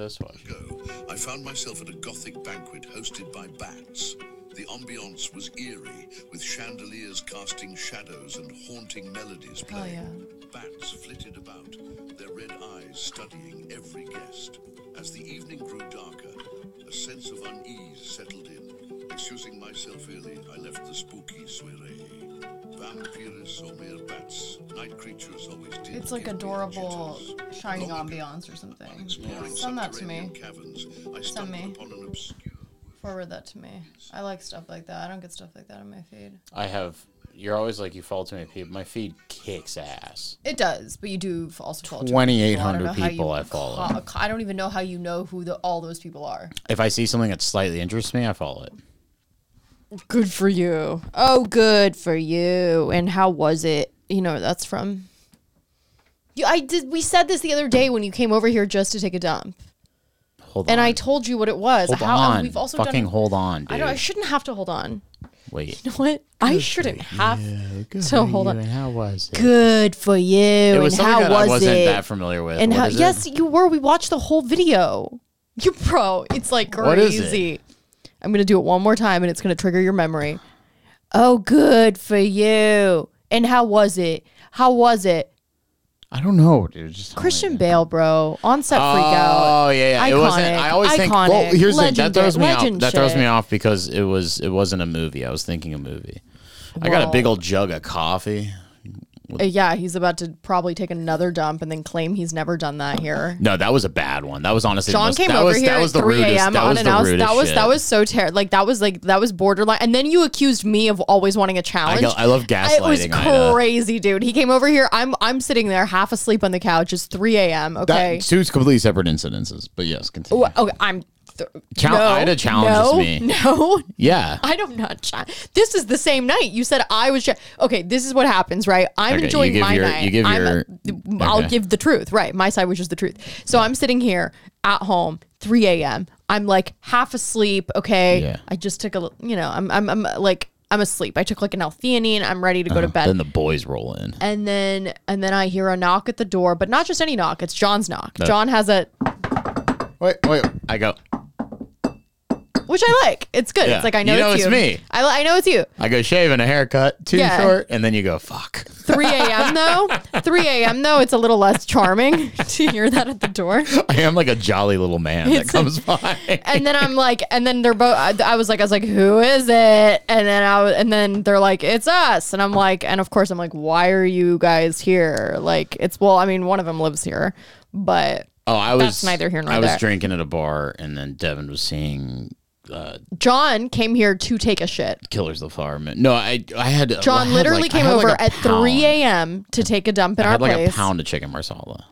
like this. Watch. ago, I found myself at a gothic banquet hosted by bats. The ambiance was eerie, with chandeliers casting shadows and haunting melodies playing. yeah. Bats flitted about, their red eyes studying every guest. As the evening grew darker, a sense of unease settled in. Excusing myself early, I left the spooky soiree. It's like give me adorable jitters. shining Long ago, ambiance or something. Exploring Send that to me. subterranean caverns, I stumbled me. upon an obscure Forward that to me. I like stuff like that. I don't get stuff like that on my feed. I have. You're always like you follow too many people. My feed kicks ass. It does, but you do f- also follow. 2,800 I don't people I follow. ca- ca- I don't even know how you know who the, all those people are. If I see something that slightly interests me, I follow it. Good for you. Oh, good for you. And how was it? You know where that's from. You, I did. We said this the other day when you came over here just to take a dump, Hold on. and I told you what it was. hold how on. we've also Fucking done. hold on, dude. I. I shouldn't have to hold on. Wait. You know what? I shouldn't have. Good So hold on. How was it? Good for you. It was and something how that was I wasn't it? that familiar with. and What how? is it? Yes, you were. We watched the whole video. You bro, it's like What is it? I'm gonna do it one more time, and it's gonna trigger your memory. Oh, good for you. And how was it? How was it? I don't know, dude. Just. Christian Bale, bro, onset freak out. Oh yeah, yeah. It wasn't. I always think. Well, here's the thing. That throws me off. legend That throws me off because it was. It wasn't a movie. I was thinking a movie. I got a big old jug of coffee. Uh, yeah, he's about to probably take another dump and then claim he's never done that here. No, that was a bad one. That was honestly. John most, came that over was, here that was at the 3 rudest- a.m. That was the unannounced. That was shit. that was so terrible. Like that was like that was borderline. And then you accused me of always wanting a challenge. go- I love gaslighting. It was crazy, dude. He came over here. I'm I'm sitting there half asleep on the couch. It's 3 a.m. Okay. That, two completely separate incidences. But yes, continue. Okay. I'm. Th- Chal- no, Ida challenges no, me. No, Yeah. I don't not. Cha- this is the same night. You said I was. Cha- okay, this is what happens, right? I'm Okay, enjoying my your- night. you give I'm, your- I'll okay. give the truth, right? My side, which is the truth. So I'm sitting here at home, 3 a.m. I'm like half asleep. Okay, Yeah. I just took a. You know, I'm I'm I'm like I'm asleep. I took like an L-theanine. I'm ready to go to uh-huh. bed. Then the boys roll in. and then and then I hear a knock at the door, but not just any knock. It's John's knock. John has a Wait, wait. I go. Which I like. It's good. Yeah. It's like I know, You know it's, it's you. me. I, I know it's you. I go shave and a haircut, too Yeah. short, and then you go fuck. 3 a.m. though. 3 a.m. though. It's a little less charming to hear that at the door. I am like a jolly little man that It's- comes by. And then I'm like, and then they're both. I, I was like, I was like, who is it? And then I was, and then they're like, it's us. And I'm like, and of course I'm like, why are you guys here? Like, it's well, I mean, one of them lives here, but Oh, I was neither here nor I was drinking at a bar, and then Devin was seeing uh, John came here to take a shit. Killers of the Flower Moon. No, I I had I John had literally like- I came had like over a at pound. 3 a.m. to take a dump in I our had like place. a pound of chicken marsala.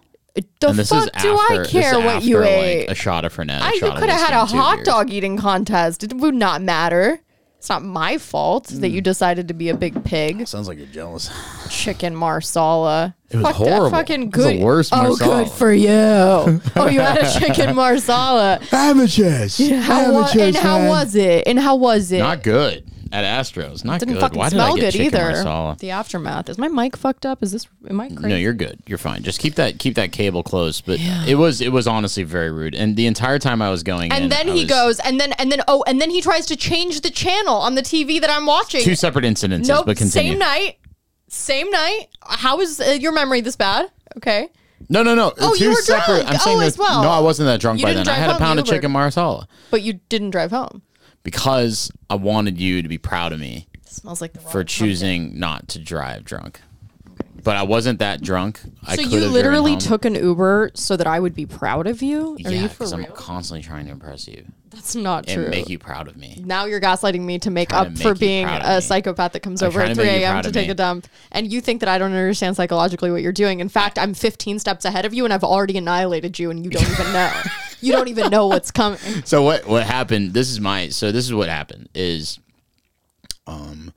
The and this fuck is after, do I this care what you after, ate? A shot of Fernet. I, you could have had a hot dog eating contest. It would not matter. It's not my fault that Mm. you decided to be a big pig. Sounds like you're jealous. Chicken marsala. It was Fuck that horrible. fucking It was good. the worst oh, marsala. good for you. oh, you had a chicken marsala. Amateurs. How wa- and how was it? And how was it? Not good at Astros. Not Didn't good. fucking Why did smell I get good either. marsala? The aftermath. Is my mic fucked up? Is this? Am I crazy? No, you're good. You're fine. Just keep that keep that cable close. But it was it was honestly very rude. And the entire time I was going in, and then I he was- goes, and then and then oh, and then he tries to change the channel on the TV that I'm watching. two separate incidences. Nope, but continue. same night. Same night. How is uh, your memory this bad? Okay. No, no, no. Oh, two you were separate. drunk. I'm saying Oh, that, as well. No, I wasn't that drunk You by then. I had a pound of chicken marsala But you didn't drive home. Because I wanted you to be proud of me smells like the for choosing not to drive drunk. But I wasn't that drunk. I So could you have literally took an Uber so that I would be proud of you? Are Yeah, because I'm constantly trying to impress you That's not and true. make you proud of me. now you're gaslighting me to make Trying up to for make you being proud of a psychopath that comes I'm over trying at to 3 make you a.m. proud to of take me. a dump. And you think that I don't understand psychologically what you're doing. In fact, I'm 15 steps ahead of you and I've already annihilated you and you don't even know. you don't even know what's coming. So what what happened? This is my so this is what happened is, um,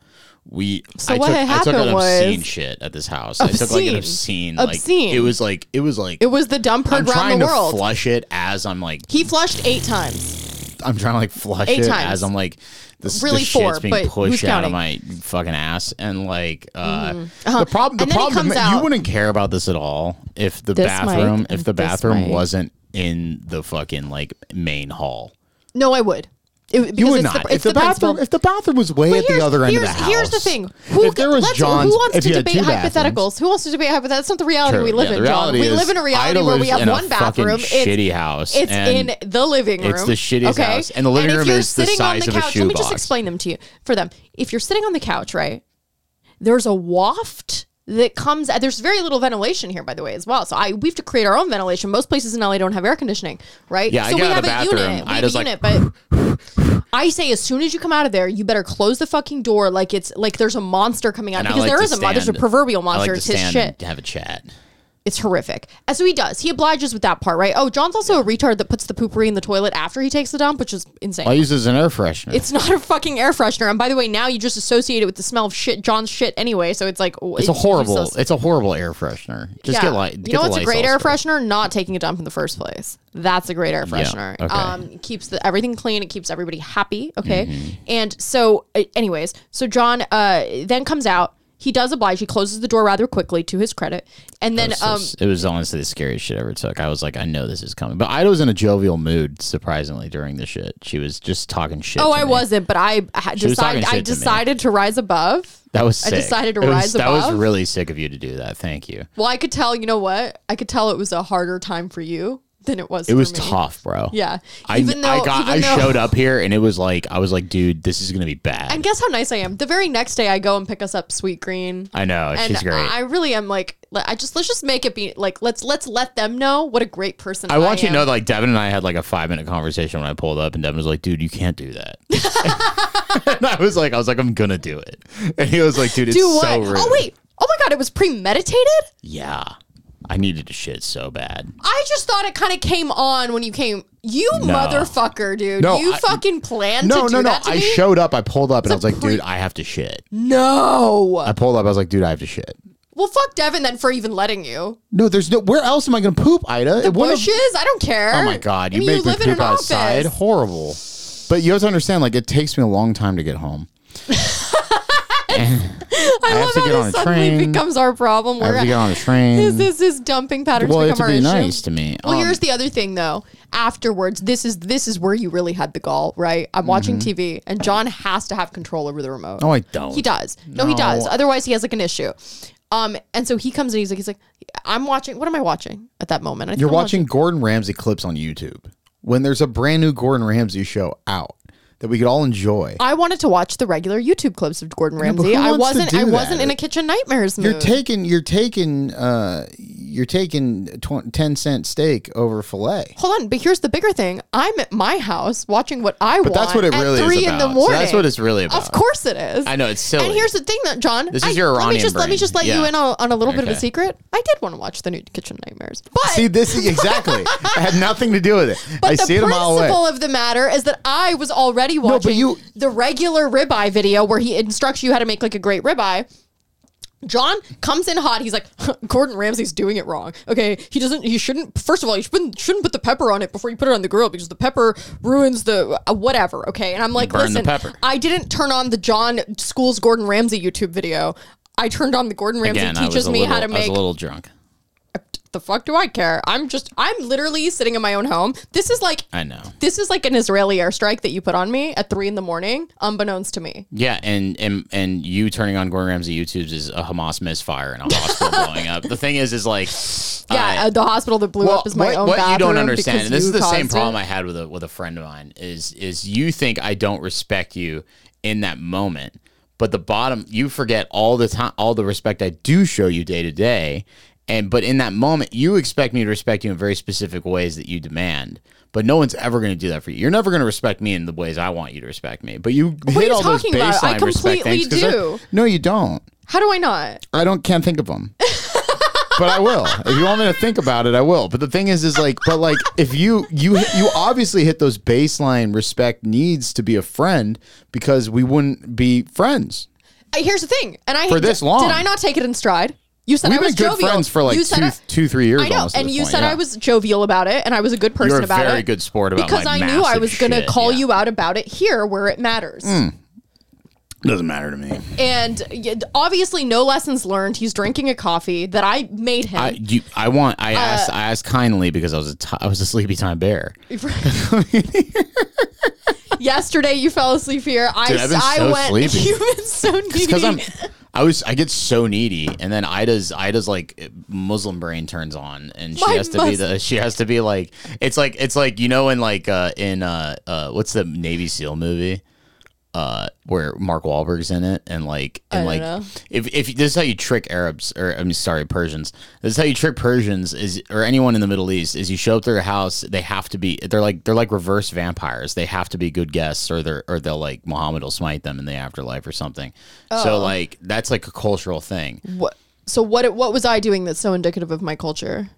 we So I what took had I took happened an obscene was- shit at this house. I took like an obscene, Obscene. like Obscene. it was like it was like It was the dump heard I'm around trying the to world. flush it as I'm like he flushed eight times. I'm trying to like flush Eight it times. as I'm like this Really the four, shit's being but pushed who's out of counting? my fucking ass and like uh Uh-huh. the problem the And then he problem comes you out- wouldn't care about this at all if the This bathroom mic if the this bathroom mic. wasn't in the fucking like main hall. No, I would. It, You would not. The, if the, the bathroom, if the bathroom was way at the other end of the house. Here's the thing. Who, if there was let's- who wants to debate hypotheticals? Who wants to debate hypotheticals? That's not the reality True. we live Yeah, in, John. We live in a reality Ida where we have in a one bathroom. shitty house, It's and in the living room. it's the shittiest okay? house, and the living if room is the sitting on size the of a couch, Let me just explain them to you. For them, if you're sitting on the couch, right, there's a waft that comes at, there's very little ventilation here by the way as well. So i we have to create our own ventilation. Most places in la don't have air conditioning right? Yeah, I so get we out have of the a bathroom, unit. We have Ida's a like, unit but i say as soon as you come out of there you better close the fucking door like it's like there's a monster coming out And I because like there to is a there's a stand- proverbial I monster. like to it's his stand shit. and have a chat. It's horrific. And so he does. He obliges with that part, right? Oh, John's also a retard that puts the poopery in the toilet after he takes the dump, which is insane. I use it as an air freshener. it's not a fucking air freshener. And by the way, now you just associate it with the smell of shit, John's shit anyway. So it's like It's a horrible. It's a horrible air freshener. Just yeah. get like. you know what's a great air freshener? Not taking a dump in the first place. That's a great air freshener. okay. Um, it keeps the, everything clean. It keeps everybody happy. Okay. Mm-hmm. And so, uh, anyways, so John uh, then comes out. He does oblige. He closes the door rather quickly, to his credit, and then um, it was honestly the scariest shit I ever took. I was like, I know this is coming. But Ida was in a jovial mood, surprisingly, during the shit. She was just talking shit. Oh, to I me. wasn't, but I had She was talking decided. I to me. decided to rise above. That was I sick. decided to It was- rise That was above. really sick of you to do that. Thank you. Well, I could tell. You know what? I could tell it was a harder time for you than it was. It was me. tough, bro. Yeah. I, Even I though- got. I though- showed up here and it was like I was like, dude, this is gonna be bad. And guess how nice I am. The very next day, I go and pick us up Sweet Green. I know and she's great. I really am like, I just let's just make it be like let's let's let them know what a great person I want you to know, like Devin and I had like a five minute conversation when I pulled up, and Devin was like, "Dude, you can't do that." and I was like, "I was like, I'm gonna do it," and he was like, "Dude, it's do what? so rude." oh wait. Oh my god! It was premeditated. yeah, I needed to shit so bad. I just thought it kind of came on when you came. You motherfucker, dude. No, you I- fucking planned no, to do no, no. that to I me. showed up. I pulled up, and I was like, dude. I have to shit. no. I pulled up. I was like, dude, I have to shit. Well, fuck Devin then for even letting you. No, there's no. Where else am I going to poop, Ida? The It wouldn't have- bushes? I don't care. Oh my god, I you mean, make me live in poop an outside. office. Horrible. But you have to understand, like, it takes me a long time to get home. I, I love how this suddenly train. becomes our problem. I have to get on a train. his, his, his dumping patterns well, become our be issue. nice to me. Well, Um, here's the other thing though. Afterwards, this is this is where you really had the gall, right? I'm watching TV, and John has to have control over the remote. Mm-hmm. No, I don't. He does. No, he does. Otherwise, he has like an issue. Um, and so he comes in. He's like, he's like, I'm watching. What am I watching at that moment? I think You're I'm watching Gordon Ramsay clips on YouTube. When there's a brand new Gordon Ramsay show out that we could all enjoy, I wanted to watch the regular YouTube clips of Gordon Ramsay. I wants to wasn't. do I that? wasn't in a kitchen nightmares mood. you're taking you're taking uh you're taking tw- 10 cent steak over filet. Hold on, but here's the bigger thing. I'm at my house watching what I want. That's what it at really is three in the about. So morning. that's what it's really about. Of course it is. I know, it's silly. And here's the thing, that John. This is I- your let me Iranian just let me just let you in on, on a little bit of a secret. I did want to watch the new Kitchen Nightmares, but See, this is exactly. it had nothing to do with it. but I the see it a mile away. principle of the matter is that I was already but watching you- the regular ribeye video where he instructs you how to make like a great ribeye. John comes in hot. He's like, Gordon Ramsay's doing it wrong. Okay, he doesn't. He shouldn't. First of all, you shouldn't shouldn't put the pepper on it before you put it on the grill because the pepper ruins the uh, whatever. Okay, and I'm like, burn the listen, pepper. I didn't turn on the John Schools Gordon Ramsay YouTube video. I turned on the Gordon Ramsay Again, I was teaches a me little, how to I was make a little drunk. The fuck do I care? I'm just I'm literally sitting in my own home. This is like I know. this is like an Israeli airstrike that you put on me at three in the morning, unbeknownst to me. Yeah, and and and you turning on Gordon Ramsay YouTube's is a Hamas misfire and a hospital blowing up. The thing is, is like, Yeah, uh, the hospital that blew up is my what, own what you don't understand, and this is the same problem it. I had with a with a friend of mine is is you think I don't respect you in that moment, but the bottom you forget all the time all the respect I do show you day to day, and but in that moment you expect me to respect you in very specific ways that you demand. But no one's ever going to do that for you. You're never going to respect me in the ways I want you to respect me. But you are hit all those about? I baseline respect completely things do. no, you don't. How do I not? I don't can't think of them. but I will. If you want me to think about it, I will. But the thing is, is like, but like, if you you you obviously hit those baseline respect needs to be a friend because we wouldn't be friends. Here's the thing, and I For this long. did I not take it in stride? You said We've I was been good jovial. friends for like You said two, I- two, three years. I know, almost at and this you point, said yeah. I was jovial about it, and I was a good person You're a about very it. good sport about because my I knew I massive was going to shit, call yeah. you out about it here, where it matters. Mm. Doesn't matter to me. and y- obviously no lessons learned. He's drinking a coffee that I made him. I you, I want Uh, I asked I asked kindly because I was a I was a sleepy time bear. Yesterday you fell asleep here. I Dude, I've been I so went. sleepy. You've been so needy. because I'm I was I get so needy and then Ida's Ida's like Muslim brain turns on and she My has to be the she has to be like it's like it's like you know in like uh in uh uh what's the Navy SEAL movie uh where Mark Wahlberg's in it and like and like know. if if this is how you trick Arabs or I'm sorry Persians this is how you trick Persians is or anyone in the Middle East is you show up to their house they have to be they're like they're like reverse vampires they have to be good guests or they're or they'll like Muhammad will smite them in the afterlife or something Oh. so like that's like a cultural thing what? So what? What was I doing that's so indicative of my culture?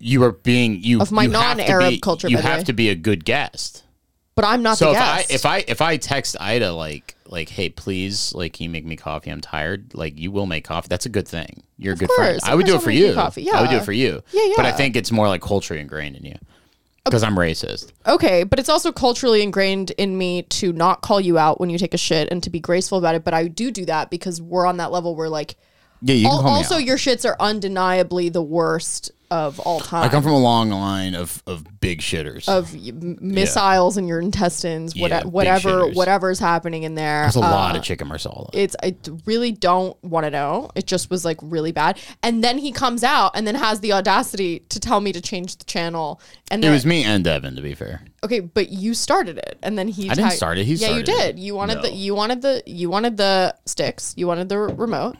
you are being you Of my you non-Arab be- culture, you have way. to be a good guest But I'm not so the if I if I if I text Ida like like hey please like can you make me coffee? I'm tired. Like you will make coffee. That's a good thing. You're a good friend. course, I would do it for you coffee, I would do it for you. Yeah, yeah but I think it's more like culturally ingrained in you because I'm racist. Okay, but it's also culturally ingrained in me to not call you out when you take a shit and to be graceful about it. But I do do that because we're on that level where like yeah you can al- call me also your shits are undeniably the worst of all time. I come from a long line of of big shitters of y- m- missiles in your intestines, what, Yeah, whatever shitters. whatever's happening in there. there's a Uh, lot of chicken marsala it's I really don't want to know. It just was like really bad. And then he comes out and then has the audacity to tell me to change the channel. And it then, was me and Devin to be fair okay, but you started it, and then he. I didn't start it, he yeah, you started it. did. You wanted No. the you wanted the you wanted the sticks. You wanted the remote.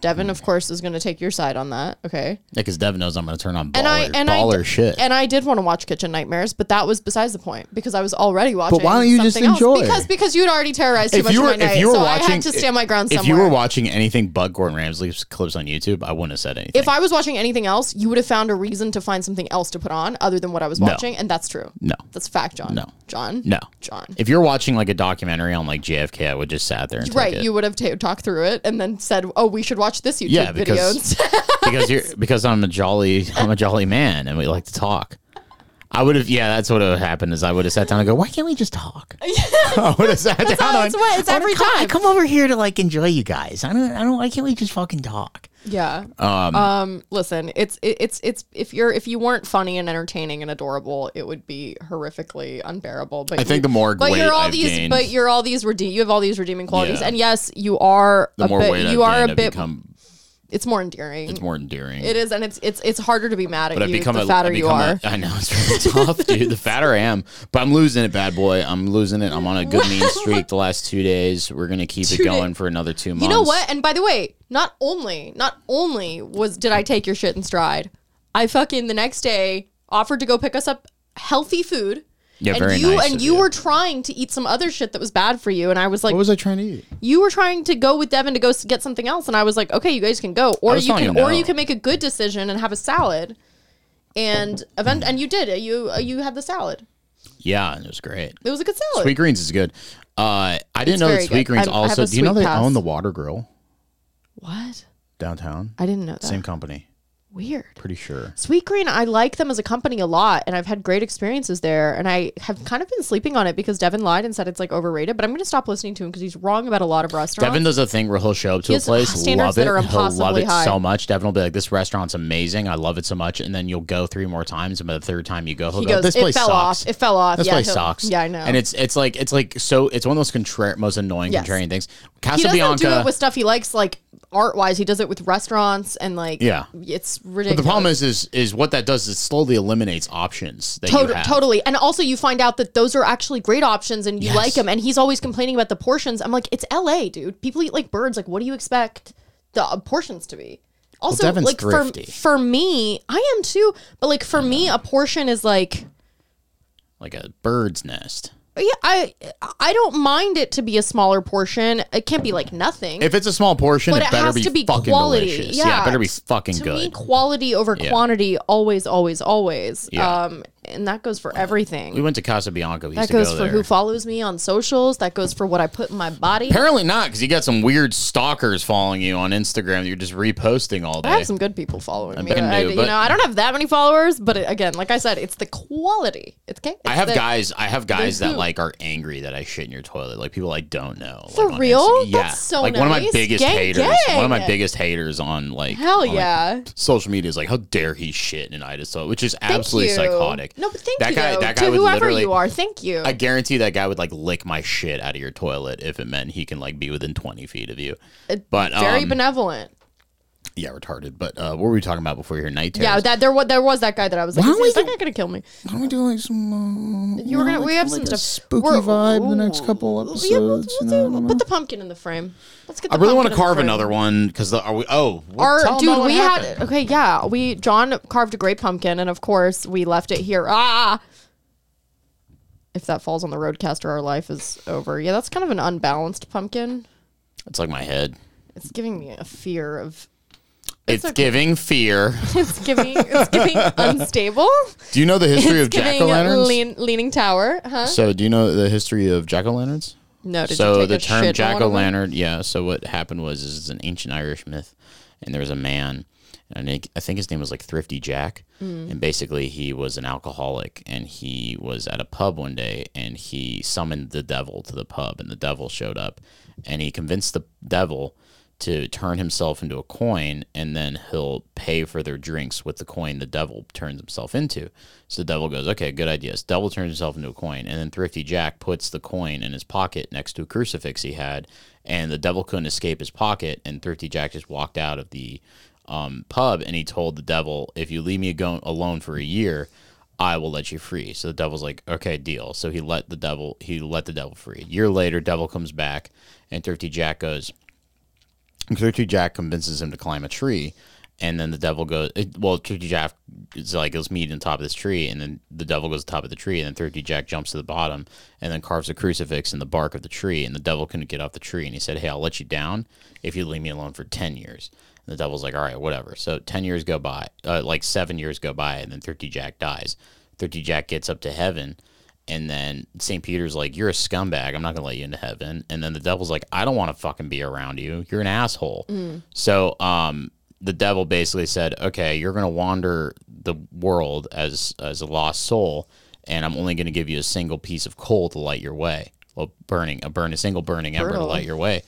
Devin, of course, is going to take your side on that. Okay. because Devin knows I'm going to turn on baller And I and baller I d- shit and I did want to watch Kitchen Nightmares, but that was besides the point because I was already watching. But why don't you just something else. enjoy? Because because you'd already terrorized too if much you of were my night, if you were so watching I had to stand my ground Somewhere. if you were watching anything but Gordon Ramsay's clips on YouTube I wouldn't have said anything if I was watching anything else, you would have found a reason to find something else to put on other than what I was watching, and that's true. No. that's a fact, John. No. John. No. John. If you're watching like a documentary on like JFK, I would just sat there and right, you would have ta talked through it and then said, "Oh, we should watch this YouTube Yeah, video." because- instead." because you're because I'm a jolly I'm a jolly man and we like to talk. I would have yeah, that's what would have happened is I would have sat down and go, why can't we just talk? I would have sat down. how it's what- it's oh every come- I come over here to like enjoy you guys. I don't I don't why can't we just fucking talk? Yeah. Um, Listen, it's it, it's it's if you're if you weren't funny and entertaining and adorable, it would be horrifically unbearable. But I think the more but you're all I've these, gained- but you're all these redeem. You have all these redeeming qualities, Yeah. and yes, you are The a more bit. weight you I've are gained, a bit. become it's more endearing. it's more endearing. It is, and it's it's it's harder to be mad at but I've you become the a, fatter I've you are. a- I know it's really tough, dude. The fatter I am, but I'm losing it, bad boy. I'm losing it. I'm on a good mean streak the last two days. We're gonna keep Two it going days. for another two months. You know what? And by the way, not only not only was did I take your shit in stride, I fucking the next day offered to go pick us up healthy food. Yeah, and very you nice and of you you. were trying to eat some other shit that was bad for you, and I was like, What was I trying to eat? you were trying to go with Devin to go s- get something else, and I was like, okay, you guys can go, or was you telling can, him or no. you can make a good decision and have a salad. And event, and you did. You you had the salad. Yeah, and it was great. It was a good salad. Sweet Greens is good. Uh, I didn't know that very Sweet good. Greens I'm- I have also. a Do you know sweet they pass. own the Water Grill What? downtown? I didn't know that. Same company, Weird. pretty sure. Sweet Green, I like them as a company a lot, and I've had great experiences there. And I have kind of been sleeping on it because Devin lied and said it's like overrated. But I'm going to stop listening to him because he's wrong about a lot of restaurants. Devin does a thing where he'll show up to He a has place, standards love that it, are he'll love impossibly it high. so much. Devin will be like, "This restaurant's amazing, I love it so much," and then you'll go three more times, and by the third time you go, he'll he go, goes, "This it place fell sucks." off. It fell off. This yeah, place he'll- sucks. Yeah, I know. And it's it's like it's like so it's one of those contra- most annoying Yes. contrarian things. he doesn't Casabianca. do it with stuff he likes, like art wise. He does it with restaurants and like Yeah. it's ridiculous. but the problem is, is is what that does is slowly eliminates options that you Tot- have. totally. And also, you find out that those are actually great options and you Yes. like them. And he's always complaining about the portions. I'm like, it's LA, dude. People eat like birds. Like, what do you expect the uh, portions to be? Also, Devin's like thrifty. for for me, I am too. But like for me, a portion is like, like a bird's nest. Yeah, I I don't mind it to be a smaller portion. It can't be like nothing. If it's a small portion, but it, it better has be, to be fucking quality. delicious. Yeah, it better be fucking to good. me, quality over Yeah. quantity, always, always, always. Yeah. Um, and that goes for everything. we went to Casabianca. We used that to goes go for there. who follows me on socials. That goes for what I put in my body. Apparently not, because you got some weird stalkers following you on Instagram. You're just reposting all day. I day. have some good people following me. bet you I, do, you but- know, I don't have that many followers, but it, again, like I said, it's the quality. It's okay. I have guys. I have guys that who. Like like are angry that I shit in your toilet. Like people I don't know. For like, real? Insta- Yeah. That's so like one of my biggest Gang, haters. One of my biggest haters on like Hell on, like, yeah. social media is like, how dare he shit in Ida's toilet, which is absolutely psychotic. No, but thank you. that you. guy, that guy to whoever you are, thank you. I guarantee that guy would like lick my shit out of your toilet if it meant he can like be within twenty feet of you. But Very um, benevolent. Yeah, retarded. But uh, what were we talking about before your night terrors? Yeah, that there was there was that guy that I was like, Why is don't we that do- guy gonna kill me? Why don't we do like some? Uh, You were gonna. we have some like a stuff. spooky We're- vibe the next couple Yeah, we'll, episodes. we'll you know, I do- don't put the pumpkin in the frame. Let's get. The I really want to carve another one because are we? Oh, what- Our tell 'em dude, what we happened. had okay, yeah. We John carved a great pumpkin, and of course we left it here. Ah, if that falls on the RODECaster, our life is over. Yeah, that's kind of an unbalanced pumpkin. It's like my head. It's giving me a fear of. It's, okay. giving fear. It's giving. It's giving unstable. Do you know the history It's of jack giving o' lanterns? lean, leaning tower. Huh? So, do you know the history of jack o' lanterns? No. Did you so take the a term jack one o' of them? lantern, yeah. So what happened was, is it's an ancient Irish myth, and there was a man, and I think- I think his name was like Thrifty Jack, Mm. and basically he was an alcoholic, and he was at a pub one day, and he summoned the devil to the pub, and the devil showed up, and he convinced the devil to turn himself into a coin and then he'll pay for their drinks with the coin the devil turns himself into. So the devil goes, Okay, good idea. So devil turns himself into a coin and then Thrifty Jack puts the coin in his pocket next to a crucifix he had and the devil couldn't escape his pocket and Thrifty Jack just walked out of the um, pub and he told the devil, If you leave me alone for a year, I will let you free. So the devil's like, okay, deal. So he let the devil he let the devil free. A year later, devil comes back and Thrifty Jack goes, Thrifty Jack convinces him to climb a tree, and then the devil goes. It, well, Thrifty Jack is like goes meet on top of this tree, and then the devil goes to the top of the tree, and then Thrifty Jack jumps to the bottom, and then carves a crucifix in the bark of the tree, and the devil couldn't get off the tree, and he said, "Hey, I'll let you down if you leave me alone for ten years." And the devil's like, "All right, whatever." So ten years go by, uh, like seven years go by, and then Thrifty Jack dies. Thrifty Jack gets up to heaven. And then St. Peter's like, You're a scumbag. I'm not going to let you into heaven. And then the devil's like, I don't want to fucking be around you. You're an asshole. So um, the devil basically said, Okay, you're going to wander the world as, as a lost soul. And I'm only going to give you a single piece of coal to light your way. Well, burning, a burn, a single burning ember to light your way.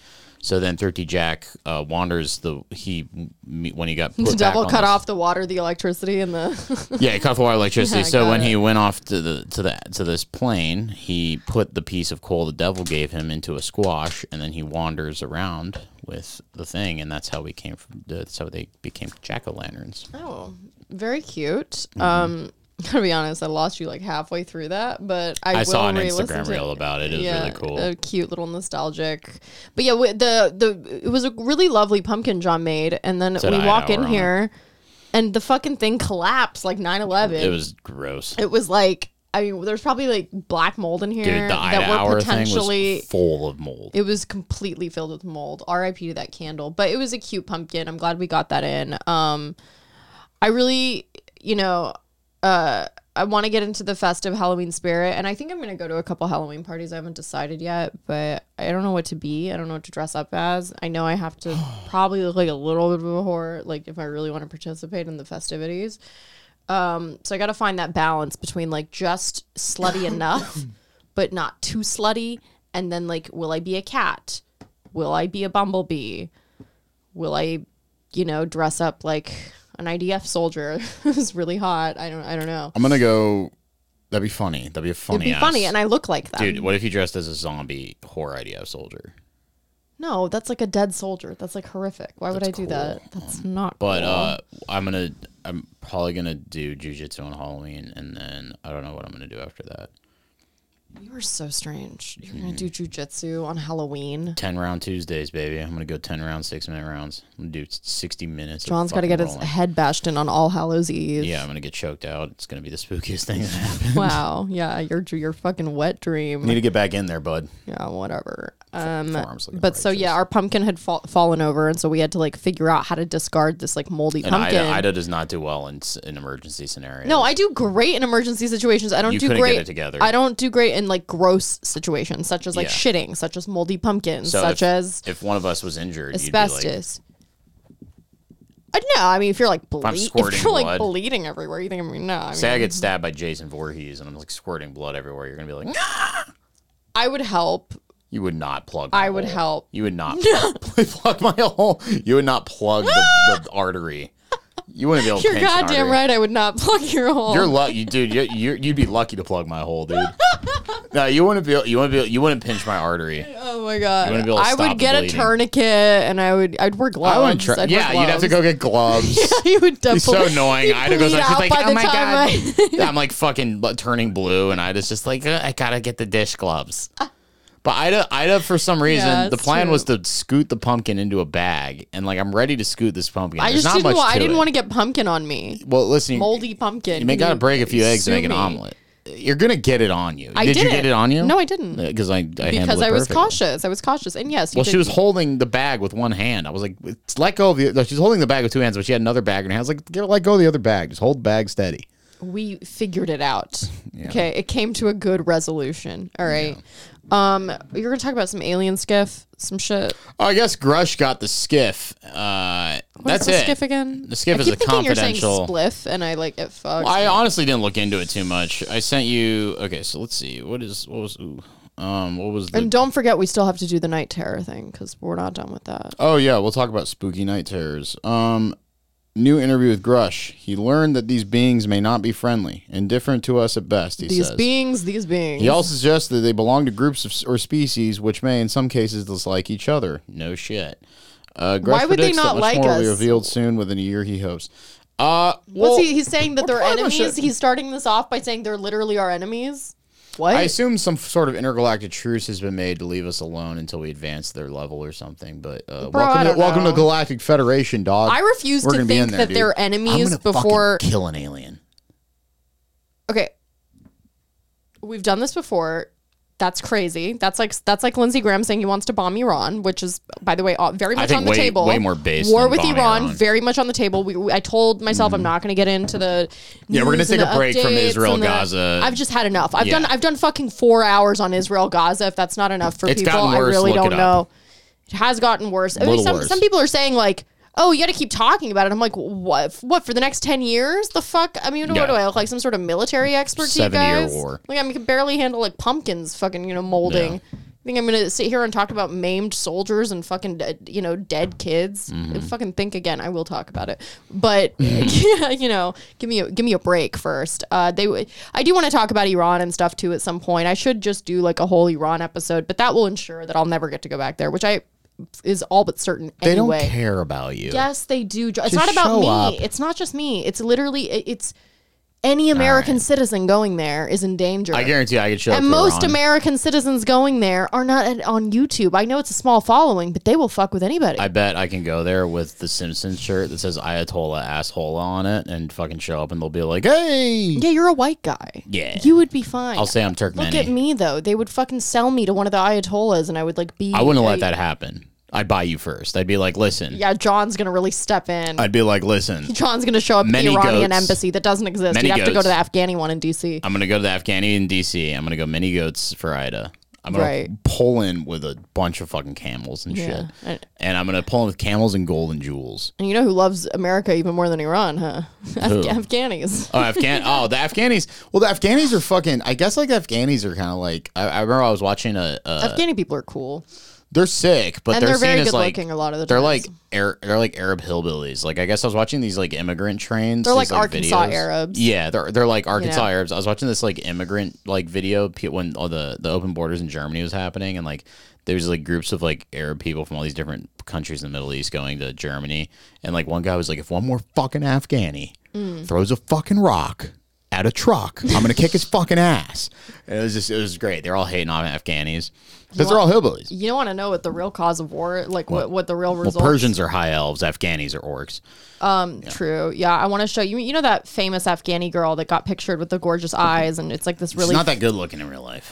So then Thrifty Jack uh, wanders the he when he got put The devil cut this- off the water, the electricity, and the. yeah, he cut off the water electricity. Yeah, so when it. he went off to the to the to this plane, he put the piece of coal the devil gave him into a squash, and then he wanders around with the thing, and that's how we came from. That's how they became jack o' lanterns. oh, very cute. Mm-hmm. Um, gotta be honest, I lost you like halfway through that, but I, I, saw an Instagram reel it. about it. It was really cool. A cute little nostalgic. But yeah, the the it was a really lovely pumpkin John made, and then Said we walk in here, and the fucking thing collapsed like 9-11. it was gross. It was like I mean, there's probably like black mold in here Dude, the that were potentially. full of mold. it was completely filled with mold. R.I.P. to that candle, but it was a cute pumpkin. I'm glad we got that in. Um, I really, you know, uh, I want to get into the festive Halloween spirit, and I think I'm gonna go to a couple Halloween parties. I haven't decided yet, but I don't know what to be. I don't know what to dress up as. I know I have to probably look like a little bit of a whore, like if I really want to participate in the festivities. Um, so I got to find that balance between like just slutty enough, but not too slutty, and then like, will I be a cat? Will I be a bumblebee? Will I, you know, dress up like an IDF soldier who's really hot? I don't, I don't know. I'm gonna go. That'd be funny. That'd be a funny. It'd be funny, and I look like that. dude, what if you dressed as a zombie horror IDF soldier? No, that's like a dead soldier. That's like horrific. Why would I do that? That's not. But cool. uh, I'm gonna. I'm probably gonna do jujitsu on Halloween, and then I don't know what I'm gonna do after that. You are so strange. You're Mm-hmm. gonna do jujitsu on Halloween. Ten round Tuesdays, baby. I'm gonna go ten rounds, six minute rounds. I'm gonna do sixty minutes. of John's got to fucking get his rolling. head bashed in on All Hallows Eve. Yeah, I'm gonna get choked out. It's gonna be the spookiest thing that happened. Wow. Yeah, your your fucking wet dream. Need to get back in there, bud. Yeah, whatever. Um, Forearms looking but so yeah, our pumpkin had fall, fallen over, and so we had to like figure out how to discard this like moldy And pumpkin. Ida, Ida does not do well in s- in emergency scenarios. no, I do great in emergency situations. I don't You do couldn't get great. it together. I don't do great in like gross situations, such as like Yeah. shitting, such as moldy pumpkins, So such if, as if one of us was injured, you'd be like, asbestos. I know. I mean, if you're like I'm ble- if you're like blood. bleeding everywhere, you think I mean no. I say I mean, get stabbed by Jason Voorhees and I'm like squirting blood everywhere. You're gonna be like! I would help. You would not plug. I would hole. help. You would not plug my hole. You would not plug the, the artery. You wouldn't be able to. You're pinch an goddamn artery. right. I would not plug your hole. You're lucky, dude. You, you you'd be lucky to plug my hole, dude. no, you wouldn't be. You wouldn't be. You wouldn't pinch my artery. oh my god. wouldn't be able to I stop would get a bleeding. tourniquet and I would. I'd wear gloves. I wouldn't try. I'd wear Yeah, you'd have to gloves. go get gloves. you would It's definitely. so annoying. Ida goes bleed like, she's like, oh my god. I, I'm like fucking bu- turning blue, and Ida's just like, "Uh, I gotta get the dish gloves. But Ida, Ida, for some reason, Yeah, the plan true. was to scoot the pumpkin into a bag, and like I'm ready to scoot this pumpkin. I There's just not didn't. much Want, I didn't want to get pumpkin on me. Well, listen, Moldy pumpkin. you may gotta break a few eggs to make an omelet. You're gonna get it on you. I Did you didn't. get it on you? No, I didn't. Uh, because I, I because I was perfectly. cautious. I was cautious, and yes, you Well, did- she was holding the bag with one hand. I was like, "It's- let go of the. no, She's holding the bag with two hands, but she had another bag in her hands. Like, get, let go of the other bag. Just hold the bag steady. we figured it out. Okay, it came to a good resolution. All right. Um, you're gonna talk about some alien skiff, some shit. Oh, I guess Grusch got the skiff. Uh, What's that's the it. skiff again? The skiff I is keep a thinking you're saying confidential- spliff, and I like it. Fucks. I honestly didn't look into it too much. I sent you. Okay, so let's see. What is what was ooh, um what was the and don't forget, we still have to do the night terror thing because we're not done with that. Oh yeah, we'll talk about spooky night terrors. Um, new interview with Grusch. He learned that these beings may not be friendly, indifferent to us at best. He These says. beings, these beings. He also suggests that they belong to groups of, or species which may, in some cases, dislike each other. No shit. Uh, Grusch Why would they predicts that not much like more will be us? revealed soon within a year. He hopes. Uh, well, What's he? He's saying that they're enemies. He's starting this off by saying they're literally our enemies. What? I assume some sort of intergalactic truce has been made to leave us alone until we advance their level or something. But uh, Bro, I welcome, to, don't welcome to know. Galactic Federation, dog. I refuse We're to gonna be in think there, that dude. they're I'm enemies gonna fucking before. kill an alien. okay we've done this before that's crazy. That's like that's like lindsey graham saying he wants to bomb iran which is by the way uh, very much on the way- table. way more base war with iran, Iran. Very much on the table. We, we- i told myself i'm not going to get into the Yeah, we're gonna take a break from Israel, the- Gaza. i've just had enough. I've Yeah. done i've done fucking four hours on israel gaza. If that's not enough for It's people gotten i really don't know. It has gotten worse. I mean, some, worse. some people are saying like oh you got to keep talking about it i'm like what what for the next 10 years the fuck i mean Yeah. what do i look like some sort of military expert to you Seven-year guys war. like I can barely handle like pumpkins, fucking you know molding. Yeah. I think I'm gonna sit here and talk about maimed soldiers and fucking dead, you know dead kids. Mm-hmm. Fucking think again. I will talk about it, but you know, give me a give me a break first. Uh, they w- I do want to talk about Iran and stuff too at some point. I should just do like a whole Iran episode, but that will ensure that I'll never get to go back there, which I is all but certain. They anyway. don't care about you. Yes, they do. It's Just not about me. up. It's not just me. It's literally it's any American citizen going there is in danger. I guarantee I could show up and most. American citizens going there are not at- on YouTube. I know it's a small following, but they will fuck with anybody. I bet I can go there with the Simpsons shirt that says Ayatollah asshole on it and fucking show up and they'll be like, hey. yeah, you're a white guy. Yeah. you would be fine. I'll say I'm Look at me though. They would fucking sell me to one of the Ayatollahs, and I would like be. I wouldn't let that happen. I'd buy you first. I'd be like, listen. Yeah, John's gonna really step in. I'd be like, listen. John's gonna show up at the Iranian goats. embassy that doesn't exist. Many You'd have to go to the Afghani one in DC. I'm gonna go to the Afghani in DC. I'm gonna go mini goats for Ida. I'm gonna Right. pull in with a bunch of fucking camels and Yeah. shit. And- I'm gonna pull in with camels and gold and jewels. And you know who loves America even more than Iran, huh? Afg- Afghanis. Oh, Afghan. oh, the Afghanis. Well, the Afghanis are fucking. I guess like the Afghanis are kind of like. I, I remember I was watching a. a Afghani people are cool. They're sick, but And they're, they're very good like looking a lot of the they're times. like Ar- they're like Arab hillbillies. Like I guess I was watching these like immigrant trains. They're these, like Arkansas videos. Arabs. Yeah, they're they're like Arkansas? Arabs. I was watching this like immigrant like video pe- when all the the open borders in Germany was happening, and like there was like groups of like Arab people from all these different countries in the Middle East going to Germany, and like one guy was like, if one more fucking Afghani Mm. throws a fucking rock. At a truck, I'm gonna kick his fucking ass. It was just, it was great. They're all hating on Afghanis because they're all hillbillies. You don't want to know what the real cause of war, like what, what the real Well, results. Persians are high elves. Afghanis are orcs. Um, True. Yeah, I want to show you. You know that famous Afghani girl that got pictured with the gorgeous eyes, and it's like this She's really not that good looking in real life.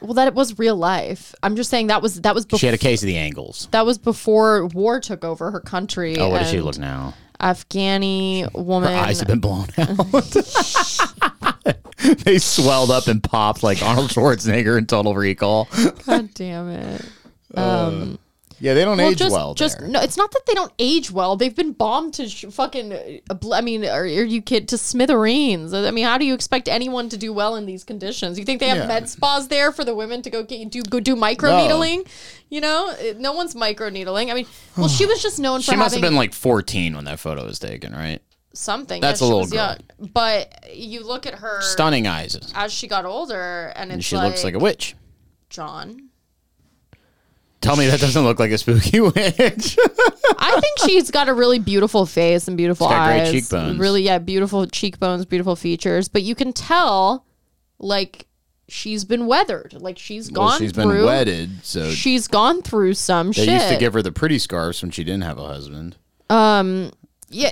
well. That it was real life. I'm just saying that was that was She had a case of the angles. that was before war took over her country. Oh, what does she look now? Afghani woman. Her eyes have been blown out. they swelled up and popped like Arnold Schwarzenegger in Total Recall. God damn it. Uh, Um, Yeah, they don't age just, well. Just there. no, it's not that they don't age well. They've been bombed to sh- fucking. uh, I mean, are, are you kid to smithereens? I mean, how do you expect anyone to do well in these conditions? You think they have Yeah. med spas there for the women to go get, do go do micro needling? You know, no one's micro needling. I mean, well, she was just known for She must have been like 14 when that photo was taken, right? something. That's yeah, a little was girl. young. But you look at her Stunning eyes. as she got older, and it's And she like, looks like a witch. John. Tell me that doesn't look like a spooky witch. I think she's got a really beautiful face and beautiful She's got great eyes. cheekbones. Really, yeah, beautiful cheekbones, beautiful features. But you can tell, like, she's been weathered. Like she's gone well, she's through. been wedded, so She's gone through some they shit. used to give her the pretty scarves when she didn't have a husband. yeah,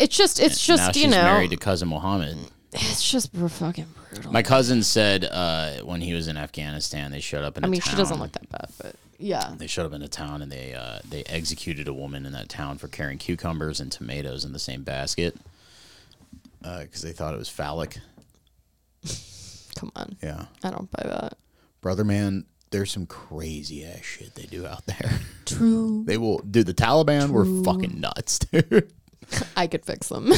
it's just, it's now just, she's you know, married to cousin Mohammed. it's just br- fucking brutal. My cousin said uh, when he was in Afghanistan, they showed up in I mean, she doesn't look that bad, but yeah. They showed up in a town and they uh, they executed a woman in that town for carrying cucumbers and tomatoes in the same basket because they thought it was phallic. Come on, Yeah, I don't buy that. brother, man, there's some crazy ass shit they do out there. True. They will, dude. The Taliban were fucking nuts, dude. I could fix them.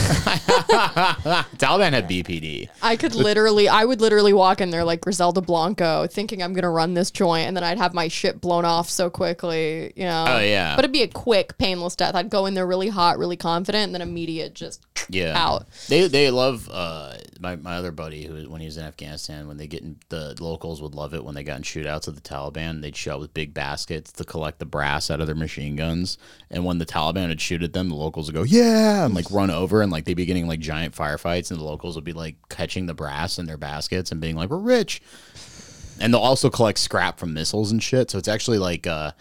Taliban had BPD. I could literally, I would literally walk in there like Griselda Blanco, thinking I'm gonna run this joint, and then I'd have my shit blown off so quickly, you know. Oh, yeah. But it'd be a quick, painless death. I'd go in there really hot, really confident, and then immediate just Yeah, out. They they love uh, my my other buddy who when he was in Afghanistan when they get in the locals would love it when they got in shootouts with the Taliban. They'd show up with big baskets to collect the brass out of their machine guns. And when the Taliban would shoot at them the locals would go yeah and like run over and like they'd be getting like giant firefights and the locals would be like catching the brass in their baskets and being like we're rich. And they'll also collect scrap from missiles and shit. So it's actually like uh,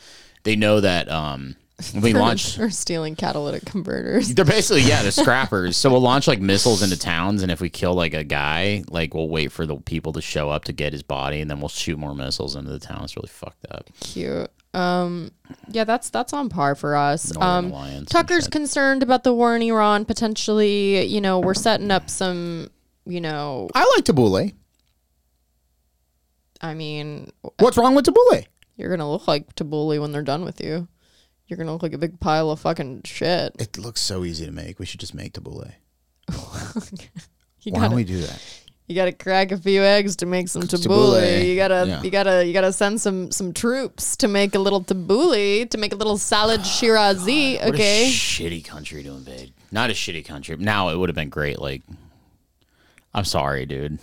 they know that um, we launch or stealing catalytic converters. they're basically yeah, they're scrappers. So we'll launch like missiles into towns, and if we kill like a guy, like we'll wait for the people to show up to get his body, and then we'll shoot more missiles into the town. It's really fucked up. Cute. Um, yeah, that's that's on par for us. Northern um, Alliance Tucker's concerned about the war in Iran potentially. You know, we're setting up some. You know, I like Tabbouleh. I mean, What's wrong with Tabbouleh? you're gonna look like Tabbouleh when they're done with you. You're gonna look like a big pile of fucking shit. It looks so easy to make. We should just make Tabbouleh. You Why gotta, don't we do that? you gotta crack a few eggs to make some Tabbouleh. tabbouleh. You gotta, Yeah. you gotta, you gotta send some some troops to make a little tabbouleh to make a little salad shirazi. What Okay, a shitty country to invade. Not a shitty country. Now it would have been great. Like, I'm sorry, dude.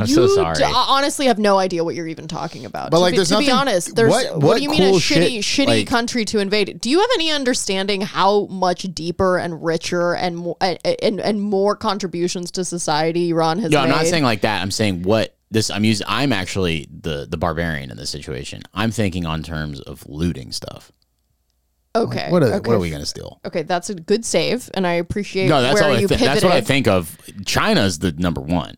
I'm so You sorry. d- honestly have no idea what you're even talking about. But, to like, be, there's to be nothing- honest, there's what- what, what do you mean cool a shitty, shit, shitty like- country to invade? Do you have any understanding how much deeper and richer and more and, and, and more contributions to society Iran has No, made? I'm not saying like that. I'm saying what this. I'm using. I'm actually the the barbarian in this situation. I'm thinking on terms of looting stuff. okay. What are, okay. what are we gonna steal? Okay, that's a good save, and I appreciate No, that's where all. I you thi- pivoted. that's what I think of. China's the number one.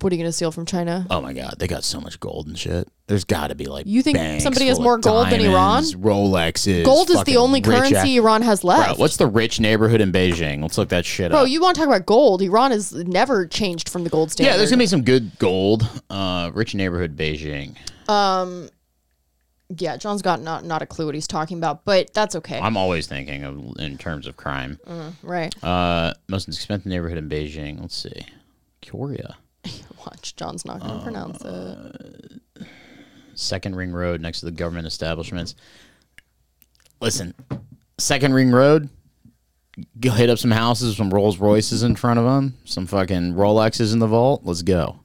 What are you going to steal from China? Oh my god, they got so much gold and shit. There's got to be like You think banks somebody has full more gold than Iran? diamonds, Rolexes. Gold is fucking the only rich currency ass- Iran has Bro, left. what's the rich neighborhood in Beijing? Let's look that shit Bro, up. you want to talk about gold? Iran has never changed from the gold standard. yeah, there's gonna be some good gold. Uh, rich neighborhood Beijing. Yeah, John's got not not a clue what he's talking about, but that's okay. I'm always thinking of in terms of crime. right. Uh, most expensive neighborhood in Beijing. Let's see, Korea. Watch, John's not going to pronounce it. Second Ring Road next to the government establishments. Listen, Second Ring Road, go hit up some houses, some Rolls Royces in front of them, some fucking Rolexes in the vault. Let's go.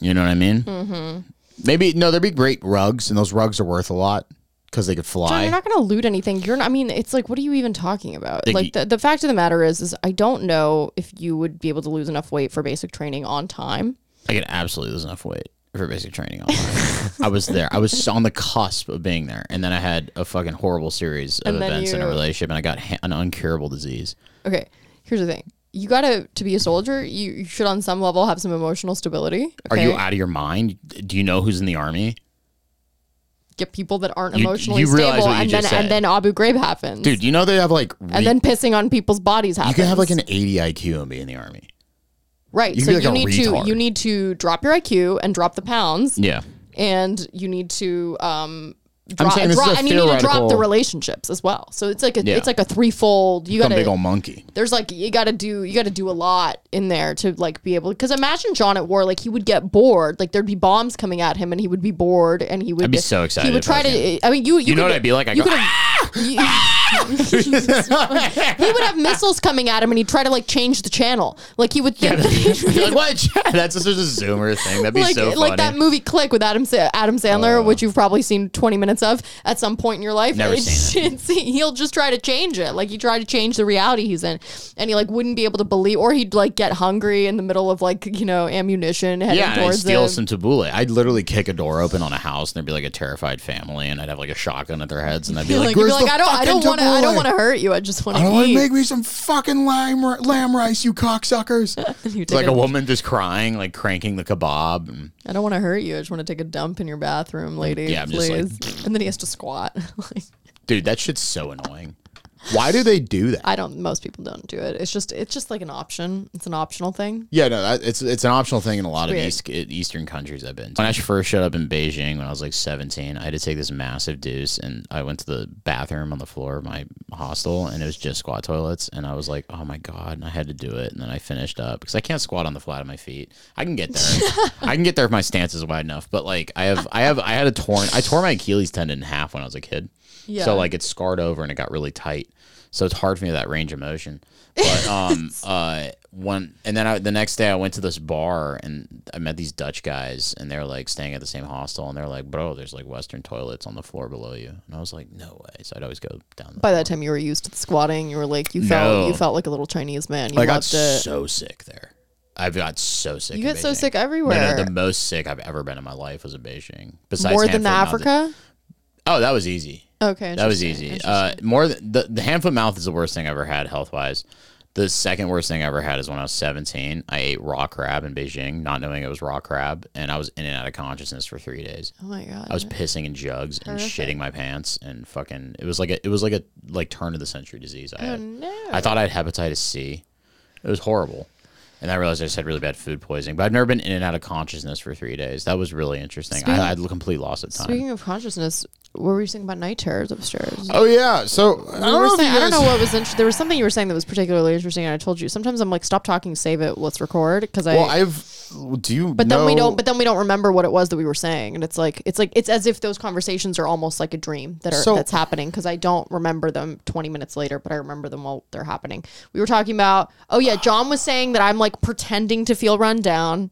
You know what I mean? Mm-hmm. Maybe no, there'd be great rugs, and those rugs are worth a lot because they could John, fly. you're not going to loot anything. You're not, I mean, it's like, what are you even talking about? Think like, the, the fact of the matter is, is I don't know if you would be able to lose enough weight for basic training on time. I can absolutely lose enough weight for basic training. I was there. I was on the cusp of being there, and then I had a fucking horrible series of And events in a relationship, and I got ha- an uncurable disease. Okay, here's the thing. You gotta to be a soldier. You, you should, on some level, have some emotional stability. Are you out of your mind? Do you know who's in the army? Get people that aren't You- emotionally you realize stable, what you and then just said. and then Abu Ghraib happens, Dude, you know they have like re- and then pissing on people's bodies happens. you can have like an 80 IQ and be in the army. right. you So can be you like a need retard. to you need to drop your IQ and drop the pounds, Yeah. and you need to um drop, saying this is a and you need to drop the relationships as well. So it's like a Yeah. it's like a threefold. You Some got big old monkey. there's like you got to do you got to do a lot in there to like be able because imagine John at war like he would get bored like there'd be bombs coming at him and he would be bored and he would I'd be so excited he would if I try was to I mean you you, You know could- what I'd be like? I you go, could have ah! you- he would have missiles coming at him and he'd try to like change the channel like he would think like, what? That's just a zoomer thing. That'd be like so funny. like that movie Click with Adam Sa- Adam Sandler, which oh. you've probably seen 20 minutes of at some point in your life. Never seen it's- he'll just try to change it. Like he tried to change the reality he's in, and he like wouldn't be able to believe, or he'd like get hungry in the middle of like you know ammunition heading yeah, and I'd towards steal him. some tabbouleh. I'd literally kick a door open on a house, and there'd be like a terrified family, and I'd have like a shotgun at their heads, and I'd be You're like, like, "Where's like, the I don't, I don't want to, I don't tabbouleh? want to hurt you. I just want I don't to eat. make me some fucking lamb, lamb rice, you cocksuckers. You It's like a- a woman just crying, like cranking the kebab. And I don't want to hurt you. I just want to take a dump in your bathroom, lady. Yeah, I'm just please. like- and then he has to squat. like, dude, that shit's so annoying. Why do they do that? I don't. Most people don't do it. It's just, it's just like an option. It's an optional thing. Yeah, no, that, it's it's an optional thing in a lot of. East, Eastern countries I've been to. When I first showed up in Beijing when I was like 17, I had to take this massive deuce, and I went to the bathroom on the floor of my hostel, and it was just squat toilets, and I was like, oh my god, and I had to do it, and then I finished up because I can't squat on the flat of my feet. I can get there, I can get there if my stance is wide enough, but like I have, I have, I had a torn, I tore my Achilles tendon in half when I was a kid. Yeah. So like it's scarred over and it got really tight. So it's hard for me to that range of motion. But um uh one and then I, the next day I went to this bar and I met these Dutch guys and they're like staying at the same hostel and they're like, bro, there's like Western toilets on the floor below you. And I was like, no way. So I'd always go down. The By that time, you were used to the squatting. You were like, you felt, No. you felt like a little Chinese man. You I got it. so sick there. I've got so sick. You get so sick No, no, everywhere. the most sick I've ever been in my life was in Beijing. Besides More than the hand, foot, mouth. Africa. Oh, that was easy. Okay, That was easy. Uh, more th- the the hand foot mouth is the worst thing I ever had health wise. The second worst thing I ever had is when I was 17. I ate raw crab in Beijing, not knowing it was raw crab, and I was in and out of consciousness for three days. oh my god. I was pissing in jugs and Horrific. shitting my pants and fucking. It was like a it was like a like turn of the century disease. I had. Oh, no. I thought I had hepatitis C. It was horrible. And I realized I just had really bad food poisoning. But I've never been in and out of consciousness for three days. That was really interesting. Speaking- I, I had complete loss of time. Speaking of consciousness, what were you saying about night terrors upstairs? Oh yeah, so I don't, know saying- you I don't know what was interesting. There was something you were saying that was particularly interesting, and I told you. Sometimes I'm like, stop talking, save it, let's record, because I. Well, I've. Do you? but then we don't. But then we don't remember what it was that we were saying, and it's like it's like it's as if those conversations are almost like a dream that are So- that's happening because I don't remember them 20 minutes later, but I remember them while they're happening. We were talking about. Oh yeah, John was saying that I'm like pretending to feel run down.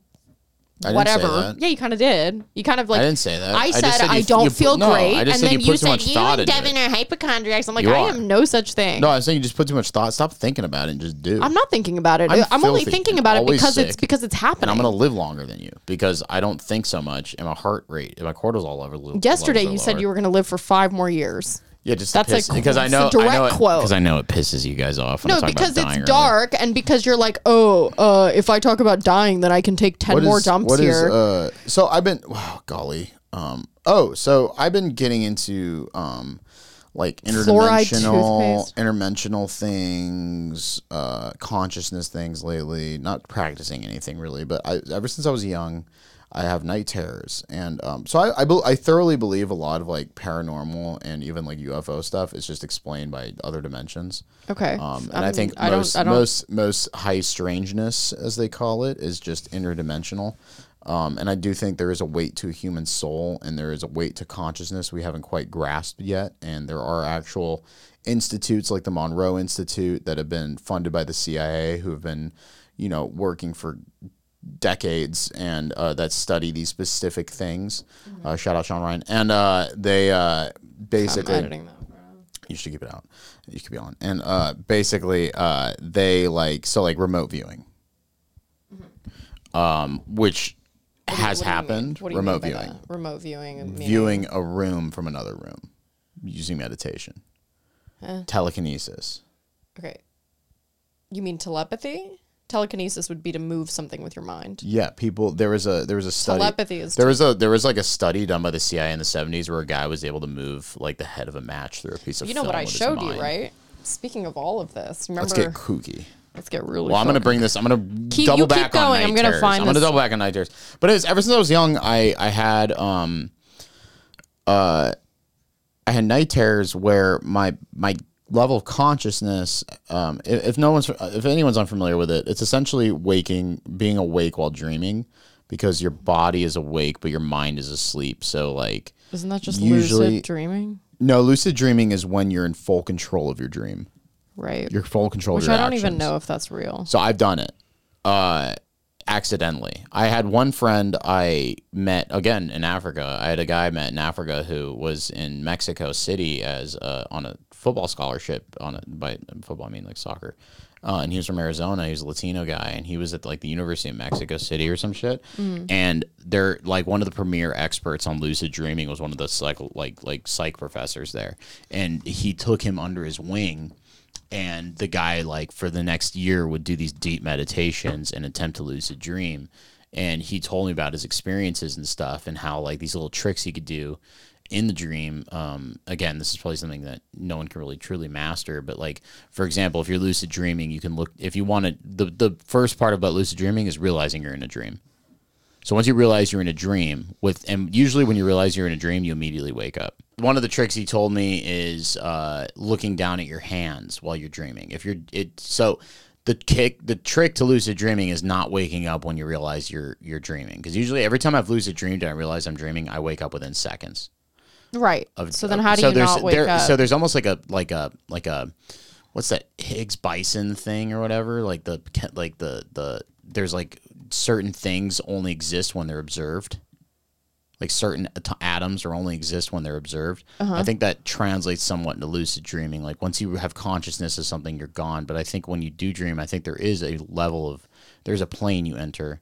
I Whatever. Yeah, you kind of did. You kind of like. I didn't say that. I I said I, said you- don't you feel no, great, I and then you said you and Devin are hypochondriacs. I'm like, I am no such thing. No, I'm saying you just put too much thought. Stop thinking about it and just do. I'm not thinking about it. I'm I'm, only thinking about it because it's because it's happening. I'm gonna live longer than you because I don't think so much, and my heart rate, and my cortisol level. Yesterday, you said you were going to live for five more years. Yeah, just That's piss, a because I know a direct I know it, quote. because I know it pisses you guys off. No, talk about because it's early. dark, and because you're like, oh, uh, if I talk about dying, then I can take ten What more is- dumps what is, here. uh, so I've been, wow, golly. Um, oh, so I've been getting into um, like Fluoride interdimensional, toothpaste. interdimensional things, uh, consciousness things lately. Not practicing anything really, but I, ever since I was young, I have night terrors, and um, so I I, bel I thoroughly believe a lot of like paranormal and even like UFO stuff is just explained by other dimensions. okay, Um, and I'm- I think I don't- most I don't- most most high strangeness, as they call it, is just interdimensional. Um, and I do think there is a weight to a human soul, and there is a weight to consciousness we haven't quite grasped yet. And there are actual institutes like the Monroe Institute that have been funded by the CIA, who have been, you know, working for decades and uh, that study these specific things. Uh, shout out Sean Ryan, and uh, they uh, I'm basically editing that. you should keep it out. You could be on. And uh, basically, uh, they like so like remote viewing, um, which has What do you mean? happened. What remote viewing, that? Remote viewing. viewing a room from another room using meditation, telekinesis. Okay. You mean telepathy? Telekinesis would be to move something with your mind. Yeah, people. There was a there was a study. Telepathy is there was a there was like a study done by the CIA in the seventies where a guy was able to move like the head of a match through a piece of. You know what I showed you, right? Speaking of all of this, remember? Let's get kooky. let's get really. Well, I'm gonna bring this. I'm gonna Keep- double back on night I'm gonna terrors. find I'm gonna double back on night terrors. But it's ever since I was young, I I had um uh I had night terrors where my my level of consciousness. Um, if, if no one's if anyone's unfamiliar with it, it's essentially waking, being awake while dreaming, because your body is awake but your mind is asleep. So like, Isn't that just Usually- lucid dreaming? no, lucid dreaming is when you're in full control of your dream. Right. You're full control Which of your I don't even know if that's real. So I've done it. Uh accidentally. I had one friend I met again in Africa. I had a guy I met in Africa who was in Mexico City as uh, on a football scholarship on a by football I mean like soccer. Uh, and he was from Arizona. He was a Latino guy, and he was at like the University of Mexico City or some shit. And they're like one of the premier experts on lucid dreaming was one of the psych like like psych professors there, and he took him under his wing and the guy like for the next year would do these deep meditations and attempt to lucid dream. And he told me about his experiences and stuff and how like these little tricks he could do in the dream. Um, again this is probably something that no one can really truly master but like for example if you're lucid dreaming you can look if you want to the, the first part about lucid dreaming is realizing you're in a dream. So once you realize you're in a dream with, and usually when you realize you're in a dream, you immediately wake up. One of the tricks he told me is uh, looking down at your hands while you're dreaming. If you're it, so the kick, the trick to lucid dreaming is not waking up when you realize you're you're dreaming. Because usually every time I've lucid dreamed and I realize I'm dreaming, I wake up within seconds. Right. Of, so then how do so you not wake there, up? So there's almost like a like a like a what's that Higgs boson thing or whatever? Like the like the the there's like certain things only exist when they're observed. Like certain at- atoms are only exist when they're observed. Uh-huh. I think that translates somewhat into lucid dreaming. Like once you have consciousness of something, you're gone. But I think when you do dream, I think there is a level of there's a plane you enter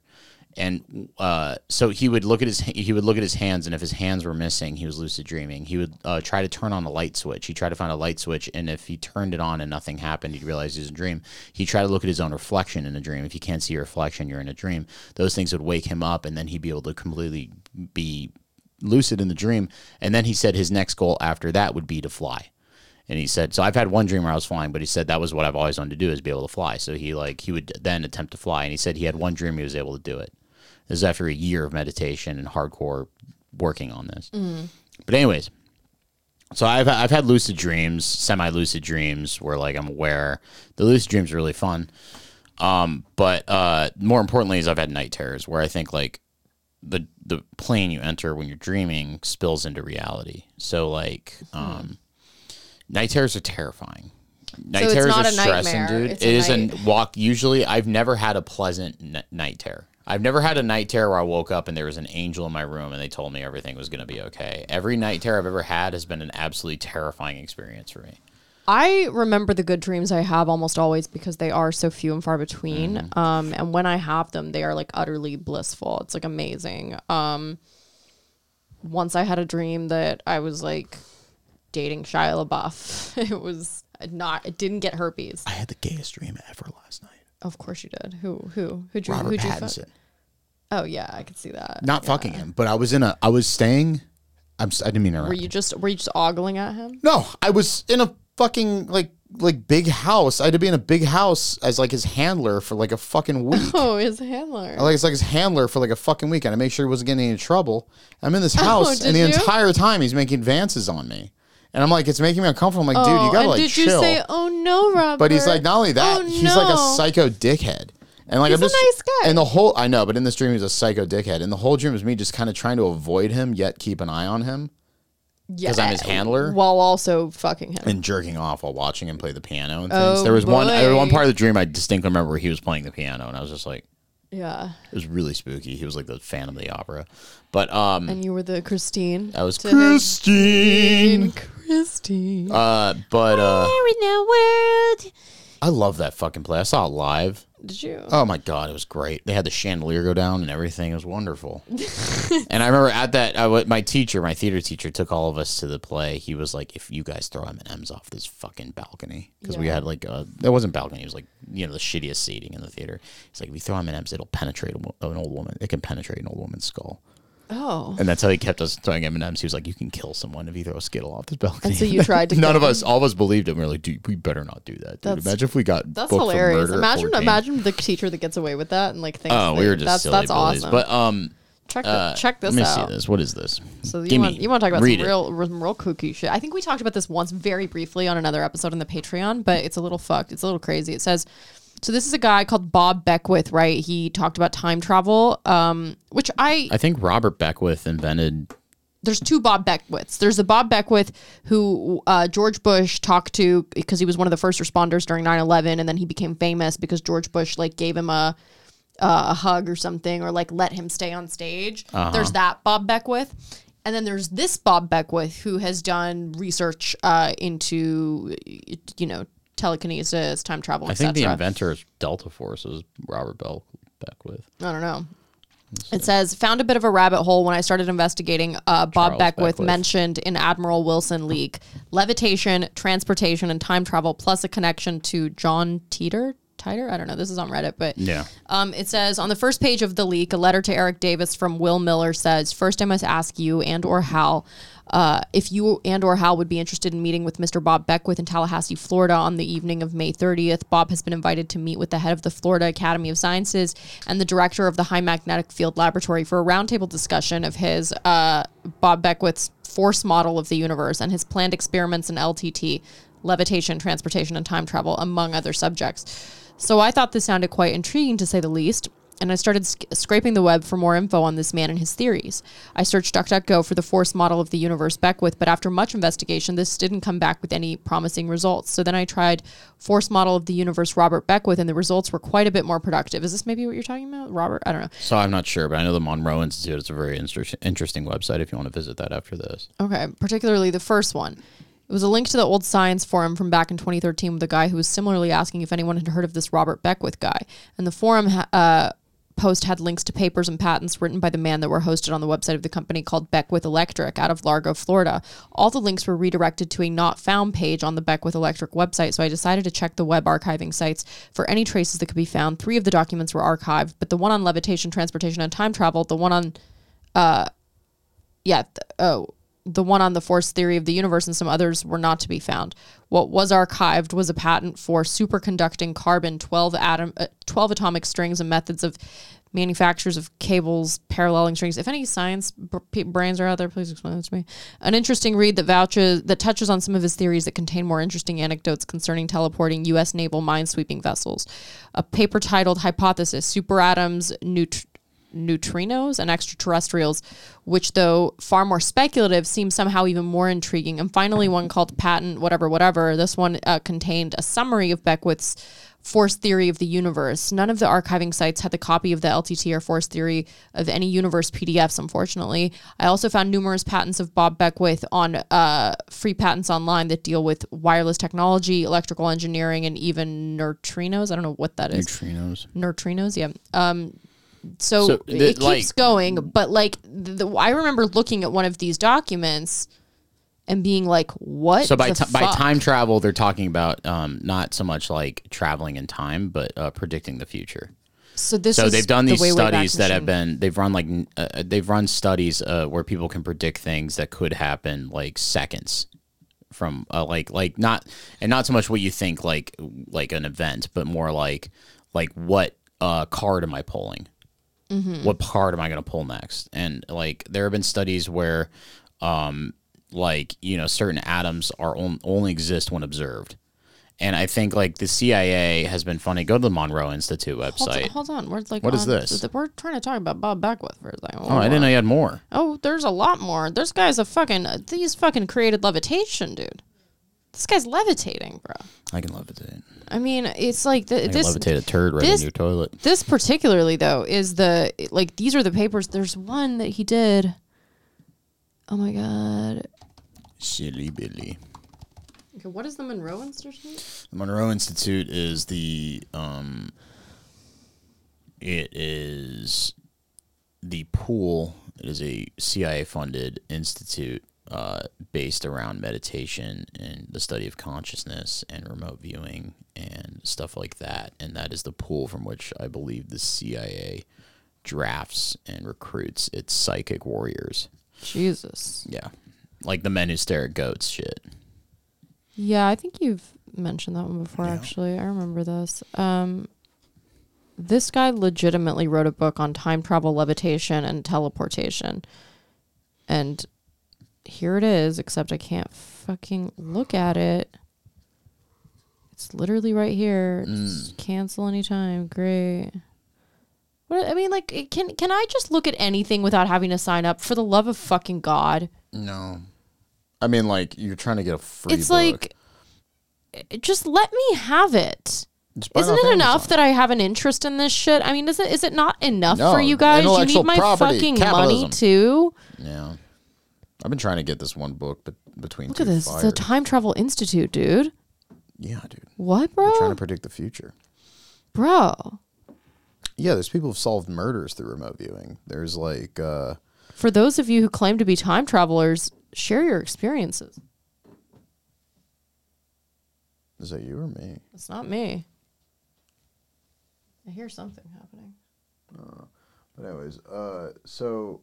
and uh, so he would look at his he would look at his hands, and if his hands were missing, he was lucid dreaming. He would uh, try to turn on a light switch. He tried to find a light switch, and if he turned it on and nothing happened, he'd realize he was in a dream. He tried to look at his own reflection in a dream. If you can't see your reflection, you're in a dream. Those things would wake him up, and then he'd be able to completely be lucid in the dream. And then he said his next goal after that would be to fly. And he said, so I've had one dream where I was flying, but he said that was what I've always wanted to do is be able to fly. So he like he would then attempt to fly, and he said he had one dream he was able to do it. This is after a year of meditation and hardcore working on this. But anyways, so I've I've had lucid dreams, semi lucid dreams, where like I'm aware. The lucid dreams are really fun. Um, but uh, more importantly, is I've had night terrors where I think like the the plane you enter when you're dreaming spills into reality. So like, um, night terrors are terrifying. Night it's terrors are a stressing, nightmare, dude. it's It a is night- a walk. Usually, I've never had a pleasant n- night terror. I've never had a night terror where I woke up and there was an angel in my room and they told me everything was going to be okay. Every night terror I've ever had has been an absolutely terrifying experience for me. I remember the good dreams I have almost always because they are so few and far between. Mm-hmm. Um, and when I have them, they are like utterly blissful. It's like amazing. Um, once I had a dream that I was like dating Shia LaBeouf. It was not. It didn't get herpes. I had the gayest dream ever last night. Of course you did. Who? Who? Who'd you? Robert who'd you fuck? Oh yeah, I could see that. Not fucking him, but I was in a. I was staying. I'm. I didn't mean to. Were you just? Were you just ogling at him? No, I was in a fucking like like big house. I had to be in a big house as like his handler for like a fucking week. Oh, his handler. Like it's like his handler for like a fucking week, and I make sure he wasn't getting any trouble. I'm in this oh, house, did and the you? entire time he's making advances on me, and I'm like, it's making me uncomfortable. I'm like, dude, you Oh, gotta like did chill. you say, "Oh no, Robert"? but he's like, not only that, Oh, he's like a psycho dickhead. And like He's I'm a nice guy. And the whole, I know, but in this dream, he's a psycho dickhead. And the whole dream is me just kind of trying to avoid him, yet keep an eye on him Yeah, 'cause I'm his handler? while also fucking him. and jerking off while watching him play the piano and things. Oh, there was one, there was one part of the dream I distinctly remember where he was playing the piano, and I was just like, yeah, it was really spooky. He was like the Phantom of the Opera, but um, and you were the Christine. I was to his- Christine. Christine. Uh, but uh, in the world. I love that fucking play. I saw it live. Did you? Oh my god, it was great. They had the chandelier go down and everything. It was wonderful. and I remember at that, I, w- my teacher, my theater teacher, took all of us to the play. He was like, "If you guys throw M and M's off this fucking balcony, because we Yeah. had like a, it wasn't balcony, it was like you know the shittiest seating in the theater. He's like, if you throw M and M's, it'll penetrate a wo- an old woman. It can penetrate an old woman's skull. Oh, And that's how he kept us throwing M and M's. He was like, you can kill someone if you throw a skittle off this balcony. And so you tried to None of us, all of us believed him. We were like, dude, we better not do that. Dude. That's- Imagine if we got that's booked hilarious. Imagine, imagine the teacher that gets away with that and like thinks. Oh, we were just that's silly that's bullies. awesome. But um, check the, Uh, check this Let me out. see this. What is this? So you Give want me- you want to talk about some real some real kooky shit? I think we talked about this once very briefly on another episode on the Patreon, but it's a little fucked. It's a little crazy. It says. So this is a guy called Bob Beckwith, right? He talked about time travel, um, which I I think Robert Beckwith invented. there's two Bob Beckwiths. There's the Bob Beckwith who uh, George Bush talked to because he was one of the first responders during 9/11, and then he became famous because George Bush like gave him a uh, a hug or something, or like let him stay on stage. There's that Bob Beckwith, and then there's this Bob Beckwith who has done research uh, into you know telekinesis, time travel, I think the inventor of Delta Force is Robert Bell Beckwith. I don't know. It says found a bit of a rabbit hole when I started investigating. Uh, Bob Beckwith, Beckwith. mentioned in Admiral Wilson leak levitation, transportation, and time travel, plus a connection to John Teeter. Titor? I don't know. This is on Reddit, but Yeah. um, it says on the first page of the leak, a letter to Eric Davis from Will Miller says, First, I must ask you and or Hal uh, if you and or Hal would be interested in meeting with Mr. Bob Beckwith in Tallahassee, Florida on the evening of May 30th. Bob has been invited to meet with the head of the Florida Academy of Sciences and the director of the High Magnetic Field Laboratory for a roundtable discussion of his uh, Bob Beckwith's force model of the universe and his planned experiments in LTT, levitation, transportation, and time travel, among other subjects. So I thought this sounded quite intriguing to say the least, and I started sc- scraping the web for more info on this man and his theories. I searched DuckDuckGo for the force model of the universe Beckwith, but after much investigation, this didn't come back with any promising results. So then I tried force model of the universe Robert Beckwith, and the results were quite a bit more productive. Is this maybe what you're talking about, Robert? I don't know. So I'm not sure, but I know the Monroe Institute is a very inter- interesting website if you want to visit that after this. Okay, particularly the first one. It was a link to the old science forum from back in 2013 with a guy who was similarly asking if anyone had heard of this Robert Beckwith guy. And the forum ha- uh, post had links to papers and patents written by the man that were hosted on the website of the company called Beckwith Electric out of Largo, Florida. All the links were redirected to a not found page on the Beckwith Electric website, so I decided to check the web archiving sites for any traces that could be found. Three of the documents were archived, but the one on levitation, transportation, and time travel, the one on yeah, th- oh, the one on the force theory of the universe and some others were not to be found. What was archived was a patent for superconducting carbon 12 atom uh, 12 atomic strings and methods of manufacturers of cables paralleling strings. If any science pe- brains are out there, please explain this to me. An interesting read that vouches that touches on some of his theories that contain more interesting anecdotes concerning teleporting U.S. naval minesweeping vessels. A paper titled "Hypothesis: Superatoms, Neut- neutrinos and extraterrestrials, which, though far more speculative, seem somehow even more intriguing. And finally, one called Patent, whatever, whatever. This one uh, contained a summary of Beckwith's force theory of the universe. None of the archiving sites had the copy of the LTT or force theory of any universe PDFs, unfortunately. I also found numerous patents of Bob Beckwith on uh, free patents online that deal with wireless technology, electrical engineering, and even neutrinos. I don't know what that is Neutrinos. neutrinos yeah um so, So, it keeps like- going but like the, the i remember looking at one of these documents and being like what So by the ti by time travel, they're talking about um, not so much like traveling in time, but uh, predicting the future. so this So they've done these way, way studies that have been they've run like uh, they've run studies uh, where people can predict things that could happen like seconds from uh, like like not and not so much what you think like like an event, but more like like what uh, card am I pulling? Mm-hmm. What card am I going to pull next? And like there have been studies where um like you know certain atoms are on, only exist when observed. And I think like the CIA has been funny. Go to the Monroe Institute hold, website. hold on we're like What is on- this? we're trying to talk about bob beckwith for a second Oh, I didn't know you had more. oh there's a lot more this guy's a fucking he's fucking created levitation dude this guy's levitating bro I can levitate. i mean it's like the, I can this levitate a turd right this- in your toilet. this particularly though is the like these are the papers there's one that he did oh my god Silly Billy. okay what is the monroe institute The Monroe Institute is the um. It is the pool. It is a CIA funded institute uh, based around meditation and the study of consciousness and remote viewing and stuff like that. And that is the pool from which I believe the CIA drafts and recruits its psychic warriors. jesus Yeah. Like the men who stare at goats shit. yeah i think you've mentioned that one before actually i remember this um This guy legitimately wrote a book on time travel, levitation, and teleportation. And here it is, except I can't fucking look at it. It's literally right here. Just mm. cancel anytime. Great. What I mean, like, can can I just look at anything without having to sign up? For the love of fucking god! No. I mean, like you're trying to get a free. it's book. like, just let me have it. Isn't it enough that I have an interest in this shit? I mean, is it is it not enough No, for you guys? You need my fucking capitalism. money too. Yeah. I've been trying to get this one book, but between Look at this. It's the. Time Travel Institute, dude. Yeah, dude. What, bro? They're trying to predict the future. Bro. Yeah, there's people who've solved murders through remote viewing. There's like, uh, For those of you who claim to be time travelers, share your experiences. is that you or me? It's not me. I hear something happening. Uh, But anyways, uh, so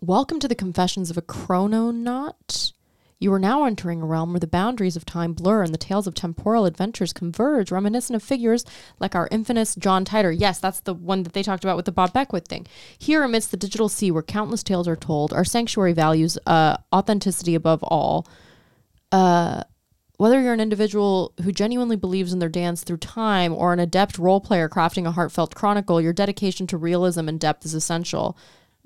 Welcome to the Confessions of a Chrononaut. You are now entering a realm where the boundaries of time blur and the tales of temporal adventures converge, reminiscent of figures like our infamous John Titor. Yes, that's the one that they talked about with the Bob Beckwith thing. Here, amidst the digital sea where countless tales are told, our sanctuary values uh, authenticity above all. Uh, whether you're an individual who genuinely believes in their dance through time or an adept role player crafting a heartfelt chronicle, your dedication to realism and depth is essential.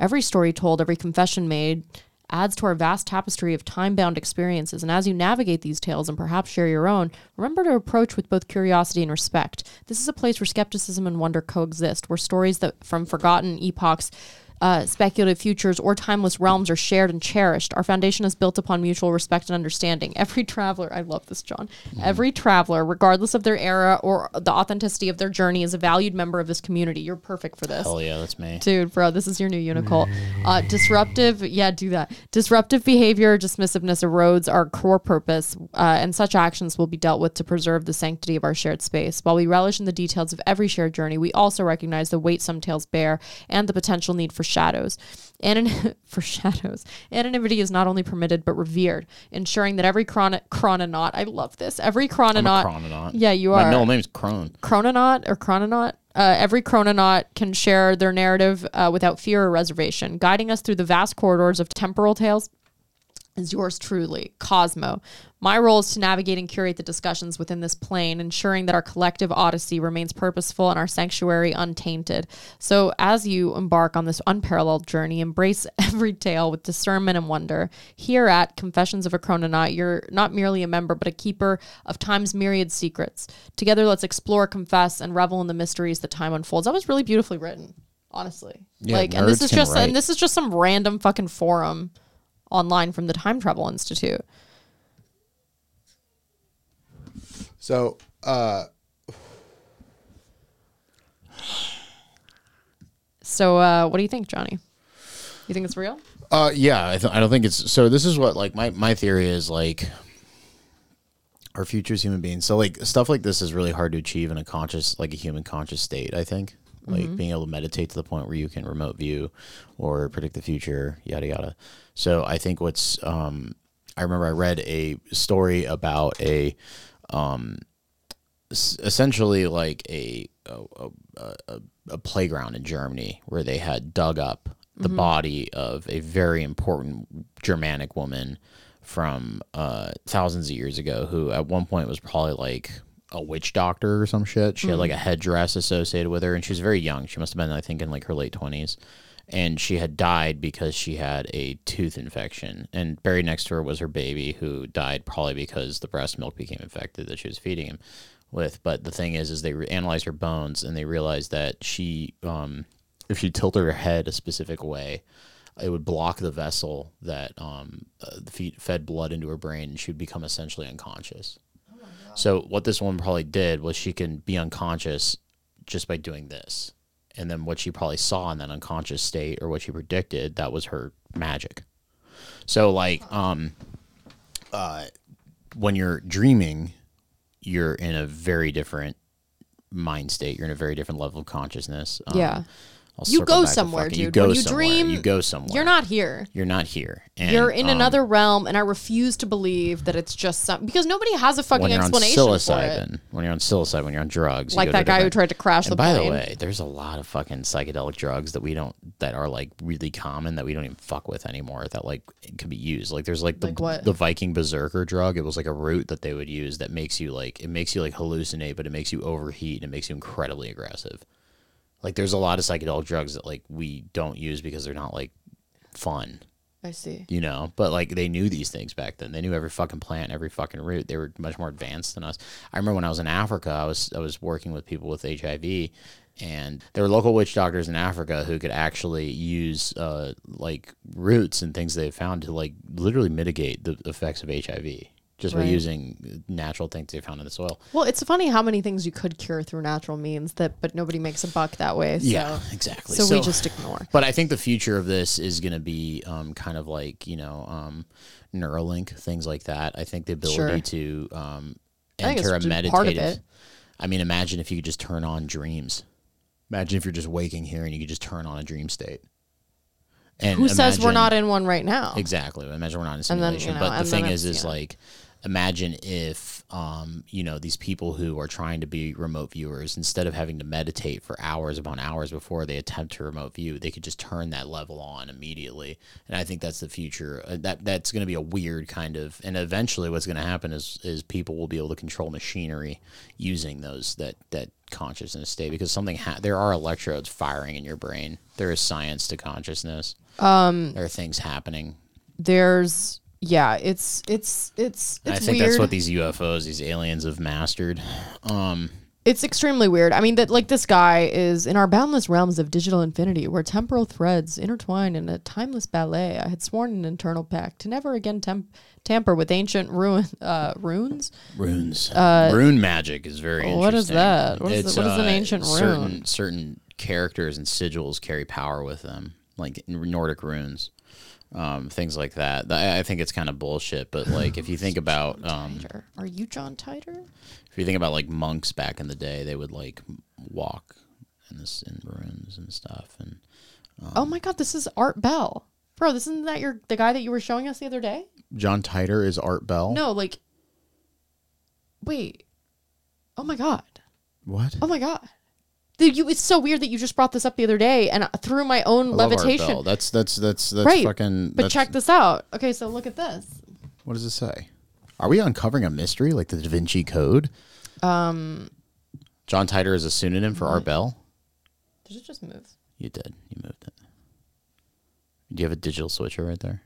Every story told, every confession made adds to our vast tapestry of time bound experiences. And as you navigate these tales and perhaps share your own, remember to approach with both curiosity and respect. This is a place where skepticism and wonder coexist, where stories that from forgotten epochs uh, speculative futures, or timeless realms are shared and cherished. Our foundation is built upon mutual respect and understanding. Every traveler, I love this, John. Every traveler, regardless of their era or the authenticity of their journey, is a valued member of this community. You're perfect for this. Hell yeah, that's me. Dude, bro, this is your new Unicult. Uh, disruptive, yeah, do that. Disruptive behavior, dismissiveness erodes our core purpose, uh, and such actions will be dealt with to preserve the sanctity of our shared space. While we relish in the details of every shared journey, we also recognize the weight some tales bear and the potential need for shadows. Anon- for shadows. Anonymity is not only permitted but revered, ensuring that every chron- chrononaut, I love this, every chrononaut. Chrononaut. Yeah, you are. My middle name's Crone. chrononaut or chrononaut. Uh, every chrononaut can share their narrative uh, without fear or reservation, guiding us through the vast corridors of temporal tales. Is yours truly, Cosmo. My role is to navigate and curate the discussions within this plane, ensuring that our collective odyssey remains purposeful and our sanctuary untainted. So, as you embark on this unparalleled journey, embrace every tale with discernment and wonder. Here at Confessions of a Chrononaut, you're not merely a member, but a keeper of time's myriad secrets. Together, let's explore, confess, and revel in the mysteries that time unfolds. That was really beautifully written, honestly. Yeah, like, and this is just write. and this is just some random fucking forum online from the Time Travel Institute. so uh, So, uh, what do you think, Johnny? You think it's real? Uh, yeah, I, th- I don't think it's so. This is what like my my theory is like our future as human beings. So like stuff like this is really hard to achieve in a conscious like a human conscious state. I think like being able to meditate to the point where you can remote view or predict the future, yada yada. So I think what's um, I remember I read a story about a um, essentially like a a, a, a a playground in Germany where they had dug up the body of a very important Germanic woman from uh, thousands of years ago who at one point was probably like a witch doctor or some shit. She had like a headdress associated with her and she was very young. She must have been I think in like her late 20s and she had died because she had a tooth infection. And buried next to her was her baby who died probably because the breast milk became infected that she was feeding him with. But the thing is is they re- analyzed her bones and they realized that she um if she tilted her head a specific way it would block the vessel that um uh, fed blood into her brain and she would become essentially unconscious so what this woman probably did was she can be unconscious just by doing this. And then what she probably saw in that unconscious state or what she predicted, that was her magic. So like um uh when you're dreaming, you're in a very different mind state. You're in a very different level of consciousness. Um, Yeah. I'll You go somewhere, fucking- dude. You go when you somewhere. dream, You go somewhere. You're not here. You're not here. And, You're in um, another realm, and I refuse to believe that it's just some because nobody has a fucking when you're on explanation for it. psilocybin, when you're on psilocybin, when you're on drugs, Like that guy who tried to crash And the by plane. By the way, there's a lot of fucking psychedelic drugs that we don't that are like really common that we don't even fuck with anymore that like could be used. Like there's like the Like the Viking berserker drug. It was like a root that they would use that makes you like it makes you like hallucinate, but it makes you overheat and it makes you incredibly aggressive. Like there's a lot of psychedelic drugs that like we don't use because they're not like fun. I see. you know? But like they knew these things back then. They knew every fucking plant every fucking root. They were much more advanced than us. I remember when i was in africa i was i was working with people with hiv and there were local witch doctors in africa who could actually use uh, like roots and things they found to like literally mitigate the effects of hiv just by Right. using natural things they found in the soil Well, it's funny how many things you could cure through natural means that, but nobody makes a buck that way. So, yeah exactly so, we just ignore. But I think the future of this is going to be um, kind of like you know um, Neuralink things like that. I think the ability Sure. to um, enter a meditative. part of it. I mean, imagine if you could just turn on dreams. Imagine if you're just waking here and you could just turn on a dream state. And Who says we're not in one right now? Exactly. Imagine we're not in then, simulation. you know, but the thing is, is know. like, imagine if, um, you know, these people who are trying to be remote viewers, instead of having to meditate for hours upon hours before they attempt to remote view, they could just turn that level on immediately. And I think that's the future. Uh, that that's going to be a weird kind of, and eventually, what's going to happen is is people will be able to control machinery using those that that consciousness state because something ha- there are electrodes firing in your brain. There is science to consciousness. Um, there are things happening There's yeah, it's it's it's I think weird. that's what these UFOs, these aliens have mastered. Um, it's extremely weird. I mean, that like this guy is in our boundless realms of digital infinity, where temporal threads intertwine in a timeless ballet. I had sworn an eternal pact to never again temp- tamper with ancient ruin uh, runes. runes, rune magic is very interesting. Uh, what is that? What is the- what is an ancient certain, rune? Certain characters and sigils carry power with them, like in Nordic runes, um, things like that. I, I think it's kind of bullshit, but like if you think about, um. Are you John Titor? if you think about like monks back in the day, they would like walk in this in runes and stuff, and oh my God, this is Art Bell, bro. This isn't that your the guy that you were showing us the other day? John Titor is Art Bell. No, like, wait. Oh my God. What? Oh my god. Dude, you, it's so weird that you just brought this up the other day, and through my own I levitation. That's that's that's that's right. fucking. but that's- check this out. Okay, so look at this. What does it say? Are we uncovering a mystery like the Da Vinci Code? Um, John Titor is a pseudonym for Art Bell. did it just move? You did. You moved it. Do you have a digital switcher right there?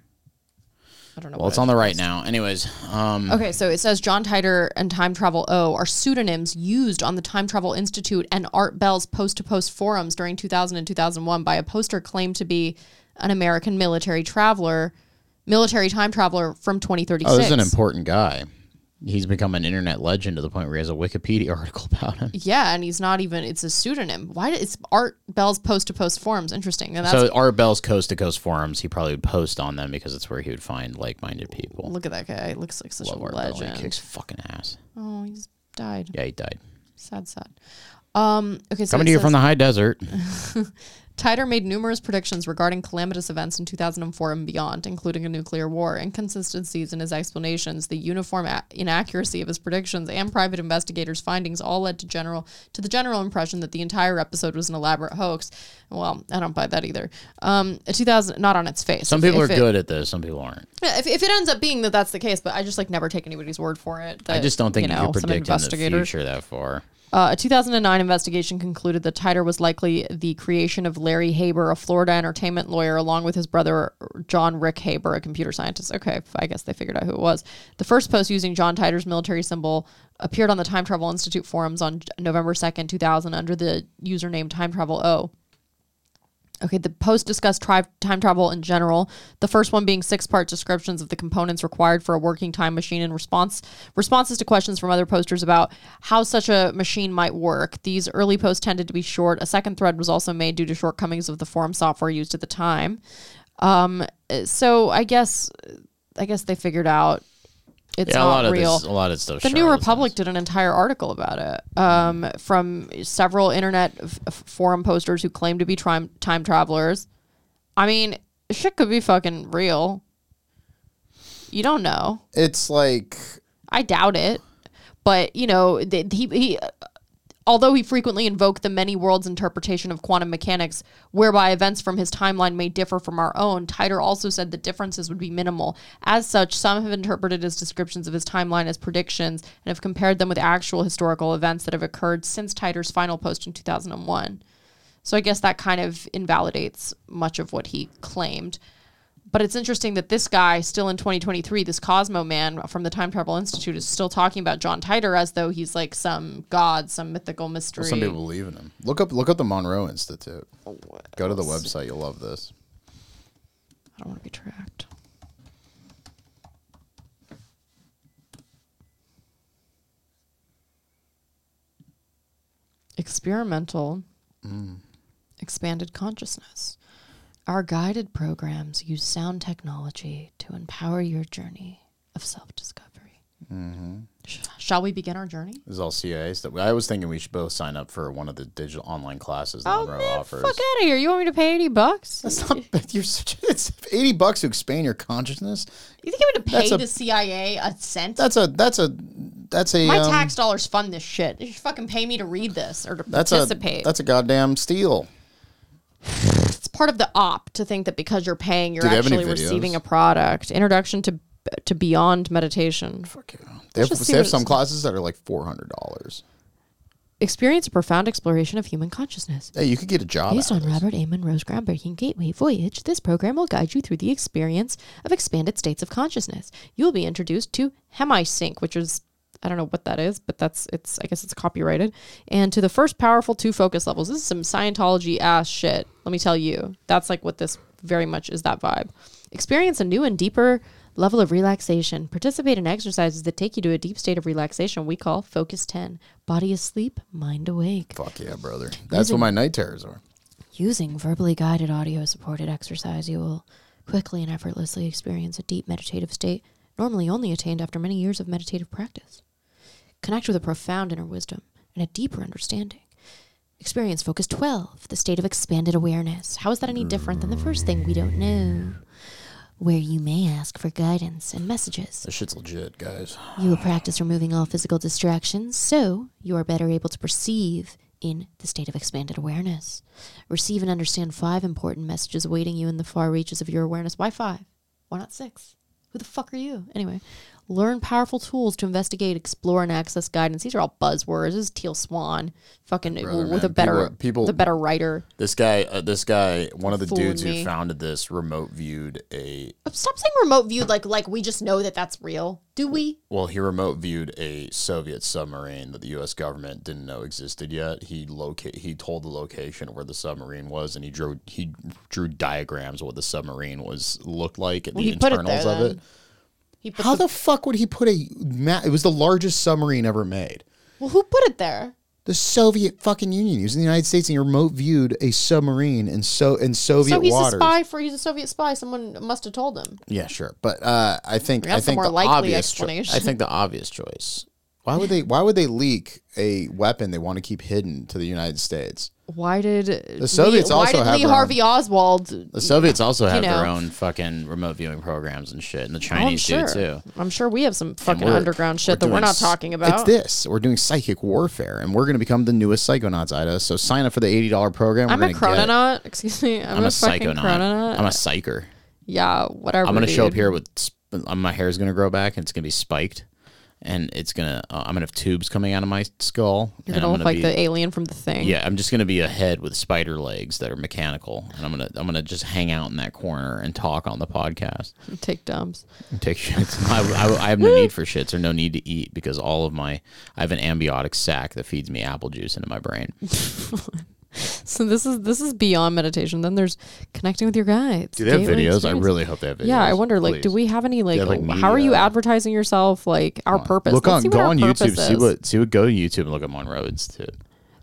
I don't know. Well, it's on the right now. Anyways, um, Okay, so it says John Titor and Time Travel O are pseudonyms used on the Time Travel Institute and Art Bell's post to post forums during 2000 and 2001 by a poster claimed to be an American military traveler, military time traveler from 2036. oh, this is an important guy. He's become an internet legend to the point where he has a Wikipedia article about him. Yeah, and he's not even. It's a pseudonym. Why? Did, it's Art Bell's post to post forums. Interesting. And that's So Art Bell's coast to coast forums, he probably would post on them because it's where he would find like minded people. look at that guy. He looks like such Love a Art Bell. He kicks fucking ass. Oh, he's died. Yeah, he died. Sad, sad. Um. Okay. So Coming to you says- from the high desert. Titor made numerous predictions regarding calamitous events in 2004 and beyond, including a nuclear war. Inconsistencies in his explanations, the uniform a- inaccuracy of his predictions, and private investigators' findings all led to general to the general impression that the entire episode was an elaborate hoax. Well, I don't buy that either. Um, 2000, not on its face. Some If- people if are it- good at this, some people aren't. If, if it ends up being that that's the case, but I just like never take anybody's word for it. I just don't think you, know, can some predict in the future that far. Uh, a 2009 investigation concluded that Titor was likely the creation of Larry Haber, a Florida entertainment lawyer, along with his brother John Rick Haber, a computer scientist. Okay, I guess they figured out who it was. The first post using John Titor's military symbol appeared on the Time Travel Institute forums on November 2nd, 2000, under the username Time Travel O. Okay, the post discussed tri- time travel in general. The first one being six-part descriptions of the components required for a working time machine and response responses to questions from other posters about how such a machine might work. These early posts tended to be short. A second thread was also made due to shortcomings of the forum software used at the time. Um, so I guess I guess they figured out it's Yeah, a not lot of real. this, a lot of stuff. The New Republic did an entire article about it um, from several internet f- f- forum posters who claim to be time time travelers. I mean, shit could be fucking real. You don't know. It's like I doubt it. But, you know, th- he, he although he frequently invoked the many worlds interpretation of quantum mechanics, whereby events from his timeline may differ from our own, Titor also said the differences would be minimal. As such, some have interpreted his descriptions of his timeline as predictions and have compared them with actual historical events that have occurred since Titor's final post in 2001. So I guess that kind of invalidates much of what he claimed. But it's interesting that this guy, still in 2023, this Cosmo man from the Time Travel Institute, is still talking about John Titor as though he's like some god, some mythical mystery. some people believe in him. Look up look up the Monroe Institute. Go to the website. You'll love this. I don't want to be tracked. Experimental mm. expanded consciousness. Our guided programs use sound technology to empower your journey of self discovery. Sh- shall we begin our journey? This is all CIA stuff. I was thinking we should both sign up for one of the digital online classes that Oh, Monroe man, offers. fuck out of here. You want me to pay 80 bucks? That's not. You're such. It's eighty bucks to expand your consciousness. You think I'm going to That's pay a- the CIA a cent? That's a. That's a. That's a. My um, tax dollars fund this shit. You should fucking pay me to read this or to That's a. participate. That's a goddamn steal. it's part of the op to think that because you're paying, you're Do they have any actually receiving a product. Introduction to to Beyond Meditation. Fuck you. They have, just see they have what some it's- classes that are like four hundred dollars. Experience a profound exploration of human consciousness. Hey, you could get a job. Based out on of this. Robert A. Monroe's groundbreaking Gateway Voyage, this program will guide you through the experience of expanded states of consciousness. You will be introduced to HemiSync, which is I don't know what that is, but that's it's I guess it's copyrighted, and to the first powerful two focus levels. This is some Scientology ass shit. Let me tell you, that's like what this very much is that vibe. Experience a new and deeper level of relaxation. Participate in exercises that take you to a deep state of relaxation we call Focus 10. Body asleep, mind awake. Fuck yeah, brother. That's what my night terrors are. Using verbally guided audio supported exercise, you will quickly and effortlessly experience a deep meditative state, normally only attained after many years of meditative practice. Connect with a profound inner wisdom and a deeper understanding. Experience Focus 12, the state of expanded awareness. How is that any different than the first thing we don't know? Where you may ask for guidance and messages. This shit's legit, guys. You will practice removing all physical distractions so you are better able to perceive in the state of expanded awareness. Receive and understand five important messages awaiting you in the far reaches of your awareness. Why five? Why not six? Who the fuck are you? Anyway, learn powerful tools to investigate, explore, and access guidance. These are all buzzwords. This is Teal Swan, fucking Brother, with a better people- people- the better writer. This guy, uh, this guy, one of the Fooling dudes me. who founded this remote viewed a. Stop saying remote viewed like like we just know that that's real. Do we? Well, he remote viewed a Soviet submarine that the U.S. government didn't know existed yet. He locate. He told the location where the submarine was, and he drew he drew diagrams of what the submarine was looked like and Well, the he put it internals there, of then. it. He put How the, the fuck would he put a? Ma- it was the largest submarine ever made. well, who put it there? The Soviet fucking Union. He was in the United States and he remote viewed a submarine in so in Soviet So he's waters. a spy for he's a Soviet spy. Someone must have told him. Yeah, sure, but uh, I think I That's the think more the likely obvious cho- I think the obvious choice. Why would they why would they leak a weapon they want to keep hidden to the United States? Why did the Soviets Lee, also why did have Lee their own- Harvey Oswald? The Soviets also have their know. own fucking remote viewing programs and shit, and the Oh, Chinese sure. do too. I'm sure we have some fucking we're- underground shit that doing we're not talking It's about. this. We're doing psychic warfare, and we're going to become the newest psychonauts, Ida. So sign up for the eighty dollar program. I'm we're a gonna get. chrononaut. Excuse me. I'm, I'm a, a fucking psychonaut. chrononaut. I'm a psycher. yeah, whatever. I'm gonna show up here with My hair is gonna grow back and it's gonna be spiked, and it's gonna uh, I'm gonna have tubes coming out of my skull. You're gonna I'm look like be, the alien from the thing. Yeah, I'm just gonna be a head with spider legs that are mechanical, and I'm gonna I'm gonna just hang out in that corner and talk on the podcast Take dumps. and take shits. I, I, I have no need for shits or no need to eat because all of my I have an ambiotic sac that feeds me apple juice into my brain. So this is this is beyond meditation. Then there's connecting with your guides. Do they have videos? I really hope they have videos. Yeah, I wonder. Like, do we have any like? have, like, how are you advertising yourself? Like our purpose. Look Let's on go on YouTube. See what see what go to YouTube and look at Monroe Institute.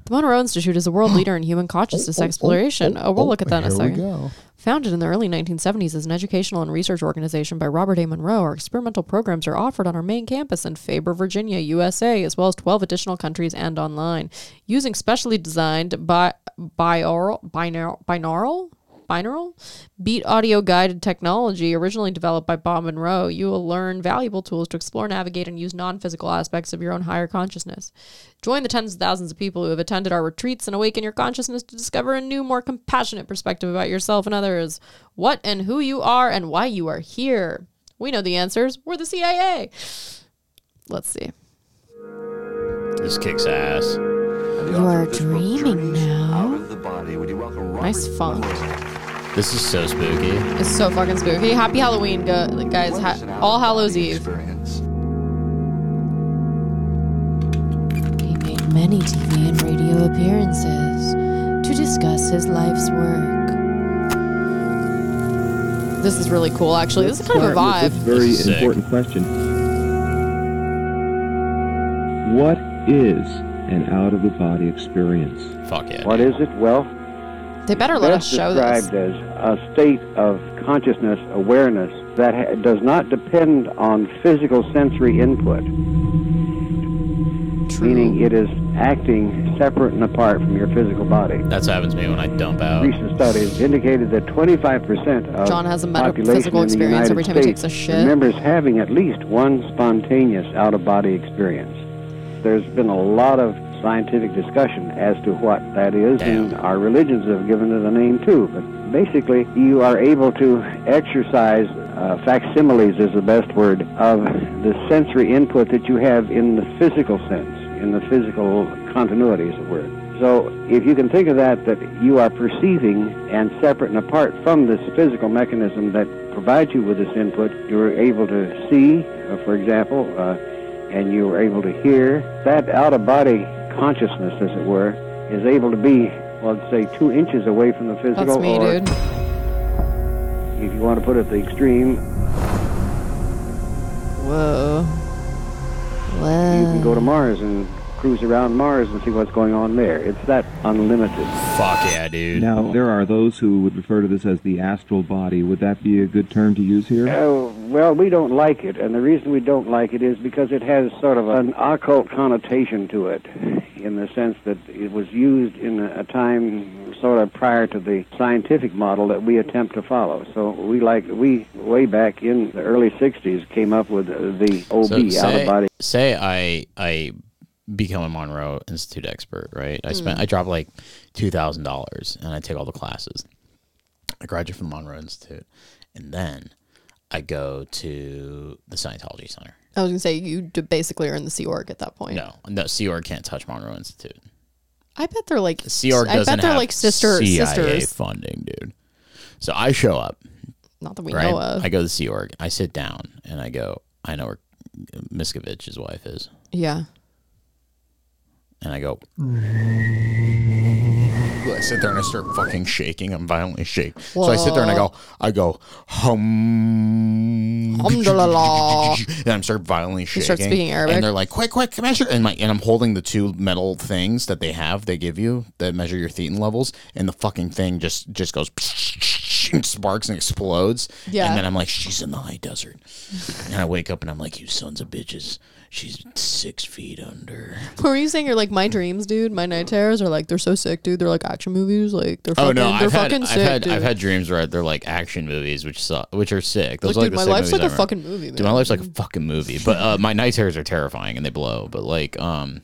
The Monroe Institute is a world leader in human consciousness oh, oh, exploration. Oh, oh we'll look at that in a second. go. Founded in the early 1970s as an educational and research organization by Robert A. Monroe, our experimental programs are offered on our main campus in Faber, Virginia, USA, as well as 12 additional countries and online. Using specially designed bi- binaural, binaural, binaural, binaural beat audio guided technology originally developed by Bob Monroe, you will learn valuable tools to explore, navigate, and use non physical aspects of your own higher consciousness. Join the tens of thousands of people who have attended our retreats and awaken your consciousness to discover a new, more compassionate perspective about yourself and others, what and who you are, and why you are here. We know the answers. We're the CIA. Let's see. This kicks ass. You are dreaming now. of the body. Would you welcome Nice funk. This is so spooky. It's so fucking spooky. Happy Halloween, go- guys. Ha- All Hallows Eve. Experience. He made many TV and radio appearances to discuss his life's work. This is really cool, actually. This is kind of a vibe. This very This is important question. What is an out of the body experience? Fuck yeah. What is it? Well, They better let us best show this. described as a state of consciousness awareness that ha- does not depend on physical sensory input, True. meaning it is acting separate and apart from your physical body. That's what happens to me when I dump out. Recent studies indicated that 25% of John has a the population in the experience United every time he States takes a shit. remembers having at least one spontaneous out-of-body experience. There's been a lot of scientific discussion as to what that is, and our religions have given it a name too. But basically, you are able to exercise uh, facsimiles is the best word of the sensory input that you have in the physical sense, in the physical continuity, as it were. So if you can think of that, that you are perceiving and separate and apart from this physical mechanism that provides you with this input, you're able to see, uh, for example, uh, and you're able to hear. That out-of-body consciousness, as it were, is able to be, well, let's say, two inches away from the physical. That's me, or dude. if you want to put it the extreme, Whoa. Whoa. you can go to Mars and cruise around Mars and see what's going on there. It's that unlimited. Fuck yeah, dude. Now, there are those who would refer to this as the astral body. Would that be a good term to use here? Oh, well, we don't like it, and the reason we don't like it is because it has sort of an occult connotation to it, in the sense that it was used in a a time sort of prior to the scientific model that we attempt to follow. So we like we way back in the early '60s came up with the OB So out of say, body. say I I become a Monroe Institute expert, right? I spent hmm. I drop like two thousand dollars and I take all the classes. I graduate from the Monroe Institute, and then I go to the Scientology Center. I was gonna say you basically are in the Sea Org at that point. No, no, Sea Org can't touch Monroe Institute. I bet they're like Sea Org I bet they're like sister CIA sisters. funding, dude. So I show up, Not that we right? know of. I go to the Sea Org. I sit down and I go. I know where uh, Miscavige's wife is, yeah. And I go. I sit there and I start fucking shaking. I'm violently shaking. So I sit there and I go, I go, hum, Alhamdulillah. and I'm start violently shaking. start speaking Arabic? and they're like, quick, quick, measure, and like, and I'm holding the two metal things that they have, they give you that measure your thetan levels, and the fucking thing just just goes. and Sparks and explodes. Yeah. And then I'm like, she's in the high desert. And I wake up and I'm like, you sons of bitches. She's six feet under. What were you saying? You're like my dreams, dude. My night terrors are like they're so sick, dude. They're like action movies. Like they're fucking, Oh no, they're I've had, fucking I've sick, had, dude. I've had dreams where they're like action movies, which suck, which are sick. Those like, are dude, the my life's like a fucking movie, man. Dude, my life's like a fucking movie. But uh, my night terrors are terrifying and they blow. But like, um,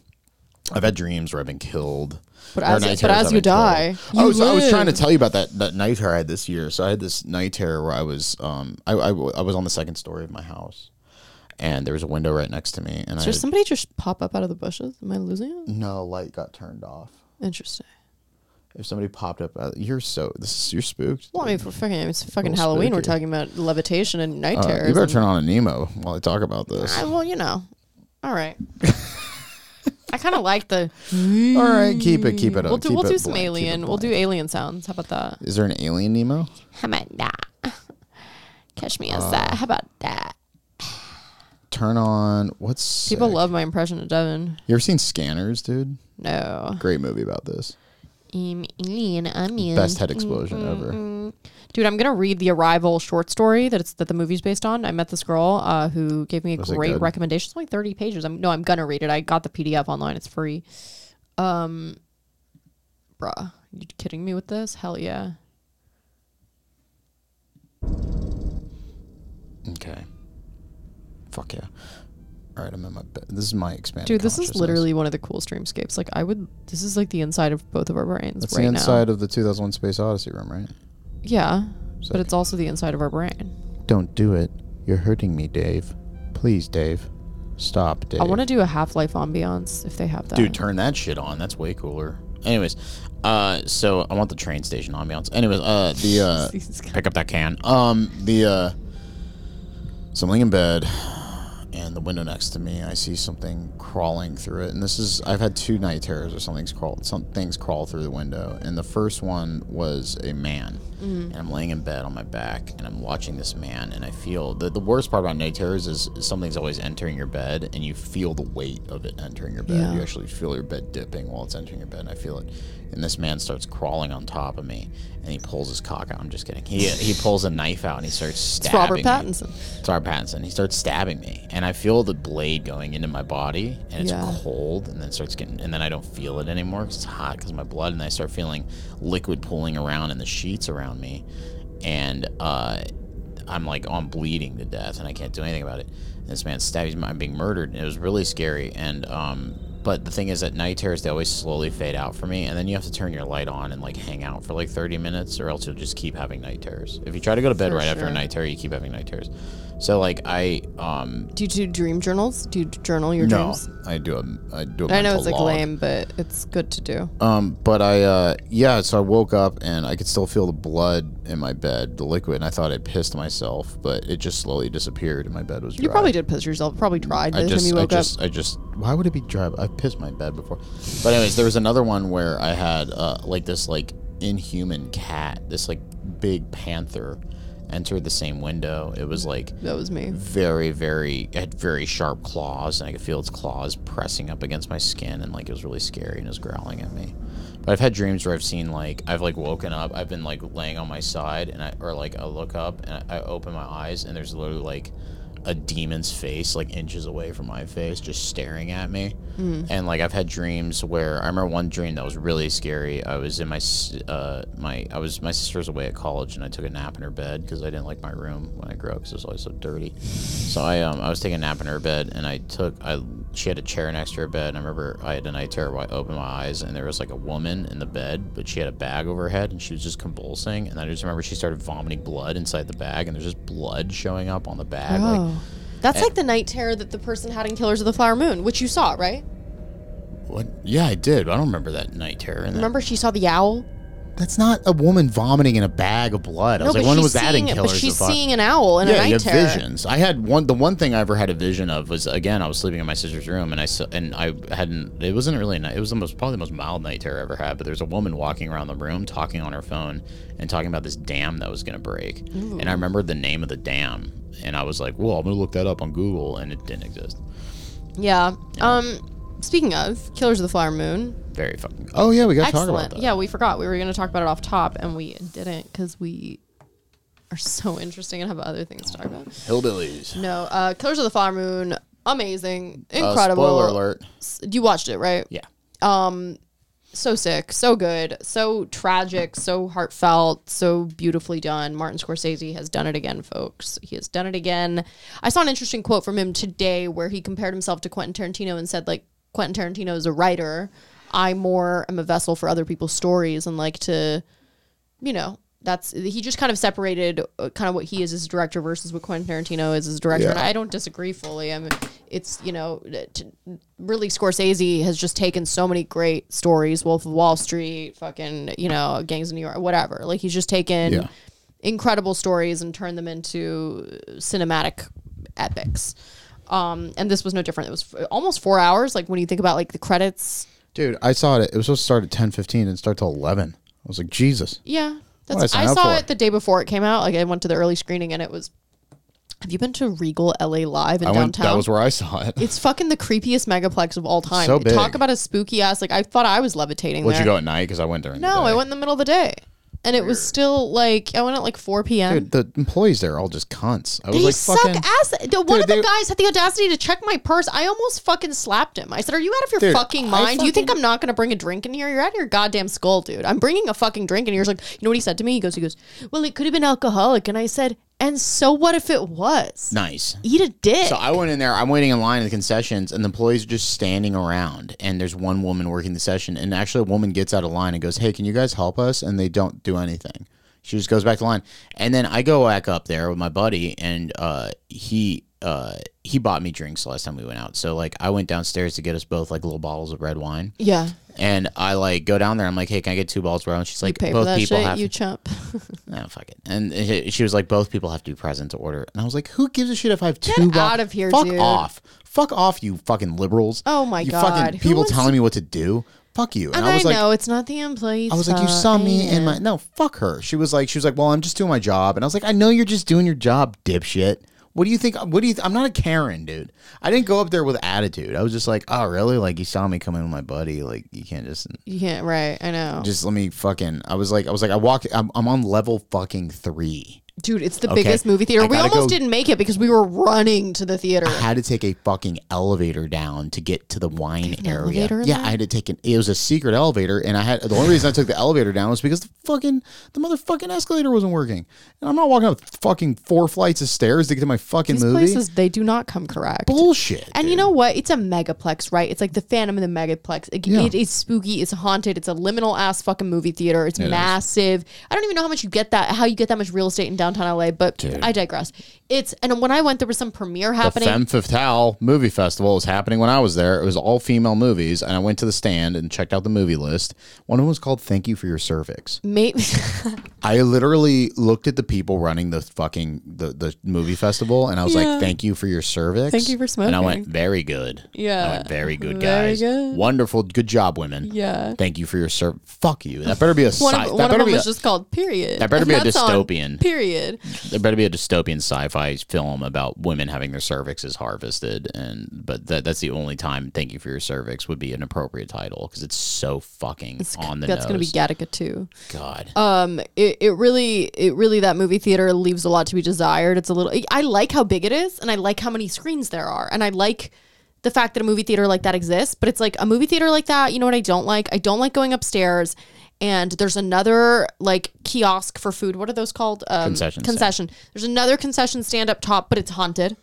I've had dreams where I've been killed. But as- night but terrors as I've you been killed. die, I you was I was trying to tell you about that that night terror I had this year. So I had this night terror where I was um I, I, I was on the second story of my house, and there was a window right next to me, and I Did somebody just pop up out of the bushes? Am I losing it? no light got turned off. Interesting. If somebody popped up, out, you're so this is you're spooked. Well, I mean, for fucking, it's fucking Halloween. We're spooky. talking about levitation and night Uh, terrors. you better and- turn on a Nemo while I talk about this. I, well, you know. All right. I kind of like the. All right, keep it, keep it. We'll up, do. keep We'll it do some blank, keep it alien. We'll do blank. alien sounds. How about that? Is there an alien Nemo? How about that? Catch me Uh, outside. How about that? Turn on what's People sick? love my impression of Devin. You ever seen Scanners, dude? No. Great movie about this. Um, alien, onion. Best head explosion ever. Dude, I'm gonna read the Arrival short story that it's that the movie's based on. I met this girl uh, who gave me a Was great good? recommendation. It's only 30 pages. I'm no, I'm gonna read it. I got the PDF online. It's free. Um, bruh, you kidding me with this? Hell yeah. Okay. Fuck yeah. All right, I'm in my bed. This is my expanded. Dude, this is literally one of the cool streamscapes. Like I would. This is like the inside of both of our brains That's right the inside now. of the 2001 Space Odyssey room, right? yeah, Sick. but it's also the inside of our brain. Don't do it. You're hurting me, Dave. Please, Dave. Stop, Dave. I want to do a Half Life ambiance if they have that. Dude, turn that shit on. That's way cooler. Anyways, uh, so I want the train station ambiance. Anyways, uh, the uh, pick up that can. Um, the uh, so I'm laying in bed, and the window next to me, I see something crawling through it. And this is I've had two night terrors or something's crawled. Some things crawl through the window, and the first one was a man. Mm-hmm. And I'm laying in bed on my back, and I'm watching this man, and I feel the the worst part about night terrors is something's always entering your bed, and you feel the weight of it entering your bed. Yeah. You actually feel your bed dipping while it's entering your bed, and I feel it. And this man starts crawling on top of me, and he pulls his cock out. I'm just kidding. He he pulls a knife out and he starts stabbing. it's stabbing. Robert me. Pattinson. It's Robert Pattinson. He starts stabbing me, and I feel the blade going into my body, and it's Yeah. cold, and then starts getting, and then I don't feel it anymore 'cause it's hot because my blood, and I start feeling liquid pooling around in the sheets around me, and uh, I'm like, oh, I'm bleeding to death, and I can't do anything about it. And this man stabs me. I'm being murdered, and it was really scary. And um, but the thing is, that night terrors they always slowly fade out for me, and then you have to turn your light on and like hang out for like 30 minutes, or else you'll just keep having night terrors. If you try to go to bed For right after a night terror, you keep having night terrors. So like I um Do you do dream journals? Do you journal your no, dreams? I do a I do a I know it's like log. lame, but it's good to do. Um, but I uh yeah, so I woke up and I could still feel the blood in my bed, the liquid, and I thought I'd pissed myself, but it just slowly disappeared and my bed was dry. You probably did piss yourself. Probably tried by I just, I just, up. I just. Why would it be dry? I've pissed my bed before. But anyways, there was another one where I had uh, like this like inhuman cat, this like big panther, entered the same window. It was like That was me. very, very, it had very sharp claws, and I could feel its claws pressing up against my skin, and like it was really scary, and it was growling at me. But I've had dreams where I've seen like I've like woken up, I've been like laying on my side, and I or like I look up and I, I open my eyes, and there's literally like a demon's face like inches away from my face, just staring at me. And like I've had dreams where I remember one dream that was really scary. I was in my uh my I was my sister was away at college, and I took a nap in her bed because I didn't like my room when I grew up because it was always so dirty. So I um I was taking a nap in her bed, and I took I she had a chair next to her bed. And I remember I had a night terror where I opened my eyes, and there was like a woman in the bed, but she had a bag over her head, and she was just convulsing. And I just remember she started vomiting blood inside the bag, and there's just blood showing up on the bag. Like Oh. That's like the night terror that the person had in Killers of the Flower Moon, which you saw, right? what? Yeah, I did. I don't remember that night terror. And that. Remember she saw the owl? That's not a woman vomiting in a bag of blood. I was no, like, but when was that in seeing it- Killers But she's of seeing an owl in a night you have terror. visions. I had one. The one thing I ever had a vision of was again I was sleeping in my sister's room and I and I hadn't. It wasn't really. a night- It was the most probably the most mild night terror I ever had. But there's a woman walking around the room talking on her phone and talking about this dam that was gonna break. And I remembered the name of the dam, and I was like, "Well, I'm gonna look that up on Google," and it didn't exist. Yeah. Um. Speaking of Killers of the Flower Moon, Very fucking. Oh yeah, we got to talk about that. Yeah, we forgot we were going to talk about it off top, and we didn't because we are so interesting and have other things to talk about. Hillbillies. No, uh, Killers of the Flower Moon, amazing, Uh, incredible. spoiler alert. S- You watched it, right? Yeah. Um, so sick, so good, so tragic, so heartfelt, so beautifully done. Martin Scorsese has done it again, folks. He has done it again. I saw an interesting quote from him today where he compared himself to Quentin Tarantino and said, like, Quentin Tarantino is a writer. I more am a vessel for other people's stories and like to, you know, that's he just kind of separated uh, kind of what he is as a director versus what Quentin Tarantino is as a director. And I don't disagree fully. I mean, it's you know, t- really Scorsese has just taken so many great stories, Wolf of Wall Street, fucking you know, Gangs of New York, whatever. Like he's just taken Yeah. incredible stories and turned them into cinematic epics. Um, and this was no different. It was f- almost four hours. Like when you think about like the credits. Dude, I saw it. It was supposed to start at ten fifteen and start till eleven. I was like, Jesus. Yeah, I that's. sign I saw it the day before it came out. Like I went to the early screening and it was Have you been to Regal LA Live in I went. downtown? That was where I saw it. it's fucking the creepiest megaplex of all time. So big. Talk about a spooky ass. Like I thought I was levitating Would there. you go at night? Because I went during. no, the day. I went in the middle of the day, and it was still like I went at like 4 p.m. Dude, the employees there are all just cunts. I was They like, suck fucking. ass. The- One Dude, of the they- guys had the audacity to check my purse. I almost fucking slapped him. I said, "Are you out of your Dude, fucking I mind? you think I'm not going to bring a drink in here? You're out of your goddamn skull, dude. I'm bringing a fucking drink in here." He's like, "You know what he said to me?" He goes, "He goes, well, it could have been alcoholic." And I said, "And so what if it was? Nice. Eat a dick." So I went in there. I'm waiting in line at the concessions, and the employees are just standing around. And there's one woman working the session, and actually, a woman gets out of line and goes, "Hey, can you guys help us?" And they don't do anything. She just goes back to line, and then I go back up there with my buddy, and uh, he uh, he bought me drinks the last time we went out. So like, I went downstairs to get us both like little bottles of red wine, yeah, and I like go down there. I'm like, "Hey, can I get two balls, red wine?" She's like, "Both people shit, have." you to chump. no, fuck it. And he- she was like, both people have to be present to order. And I was like, who gives a shit if I have two? bo- out of here, Fuck dude. off. Fuck off, you fucking liberals. Oh my you God. Fucking Who people wants- telling me what to do. Fuck you. And, and I I, was like, know it's not the employees. I was like, you saw me in my no. Fuck her. She was like, she was like, well, I'm just doing my job. And I was like, I know you're just doing your job, dipshit. What do you think? What do you? I'm not a Karen, dude. I didn't go up there with attitude. I was just like, oh, really? Like you saw me come in with my buddy. Like you can't just You can't, right? I know, just let me fucking. I was like, I was like, I walked. I'm, I'm on level fucking three. Dude. It's the Okay. biggest movie theater. I We gotta almost go- didn't make it because we were running to the theater. I had to take a fucking elevator down to get to the wine area. elevator in yeah, there? I had to take an. It was a secret elevator, and I had the only reason I took the elevator down was because the fucking the motherfucking escalator wasn't working, and I'm not walking up fucking four flights of stairs to get to my fucking These movie. places they do not come correct. Bullshit. And you know what? It's a megaplex, right? It's like the Phantom of the megaplex. It, Yeah. it is spooky. It's haunted. It's a liminal ass fucking movie theater. It's massive. I don't even know how much you get that, how you get that much real estate in downtown LA. But I digress. It's and when I went, there was some premiere the happening. Femme Fatale movie festival was happening when I was there. It was all female movies, and I went to the stand and checked out the movie list. One of them was called "Thank You for Your Cervix." Maybe I literally looked at the people running the fucking the, the movie festival, and I was Yeah. like, "Thank you for your cervix." Thank you for smoking. And I went, "Very good." Yeah. I went, "Very good, Very guys. good. Wonderful, good job, women." Yeah. Thank you for your cervix. Fuck you. That better be a one sci- of, that one of them be was a, just called Period. that better And be a dystopian. Period. There better be a dystopian sci-fi film about women having their cervixes harvested, and but that that's the only time "Thank you for your cervix" would be an appropriate title because it's so fucking on the That's nose. gonna be Gattaca too. God. um it, it really it really that movie theater leaves a lot to be desired it's a little i like how big it is and i like how many screens there are and i like the fact that a movie theater like that exists but it's like a movie theater like that you know what i don't like i don't like going upstairs and there's another like kiosk for food what are those called um, Concession stand. concession there's another concession stand up top but it's haunted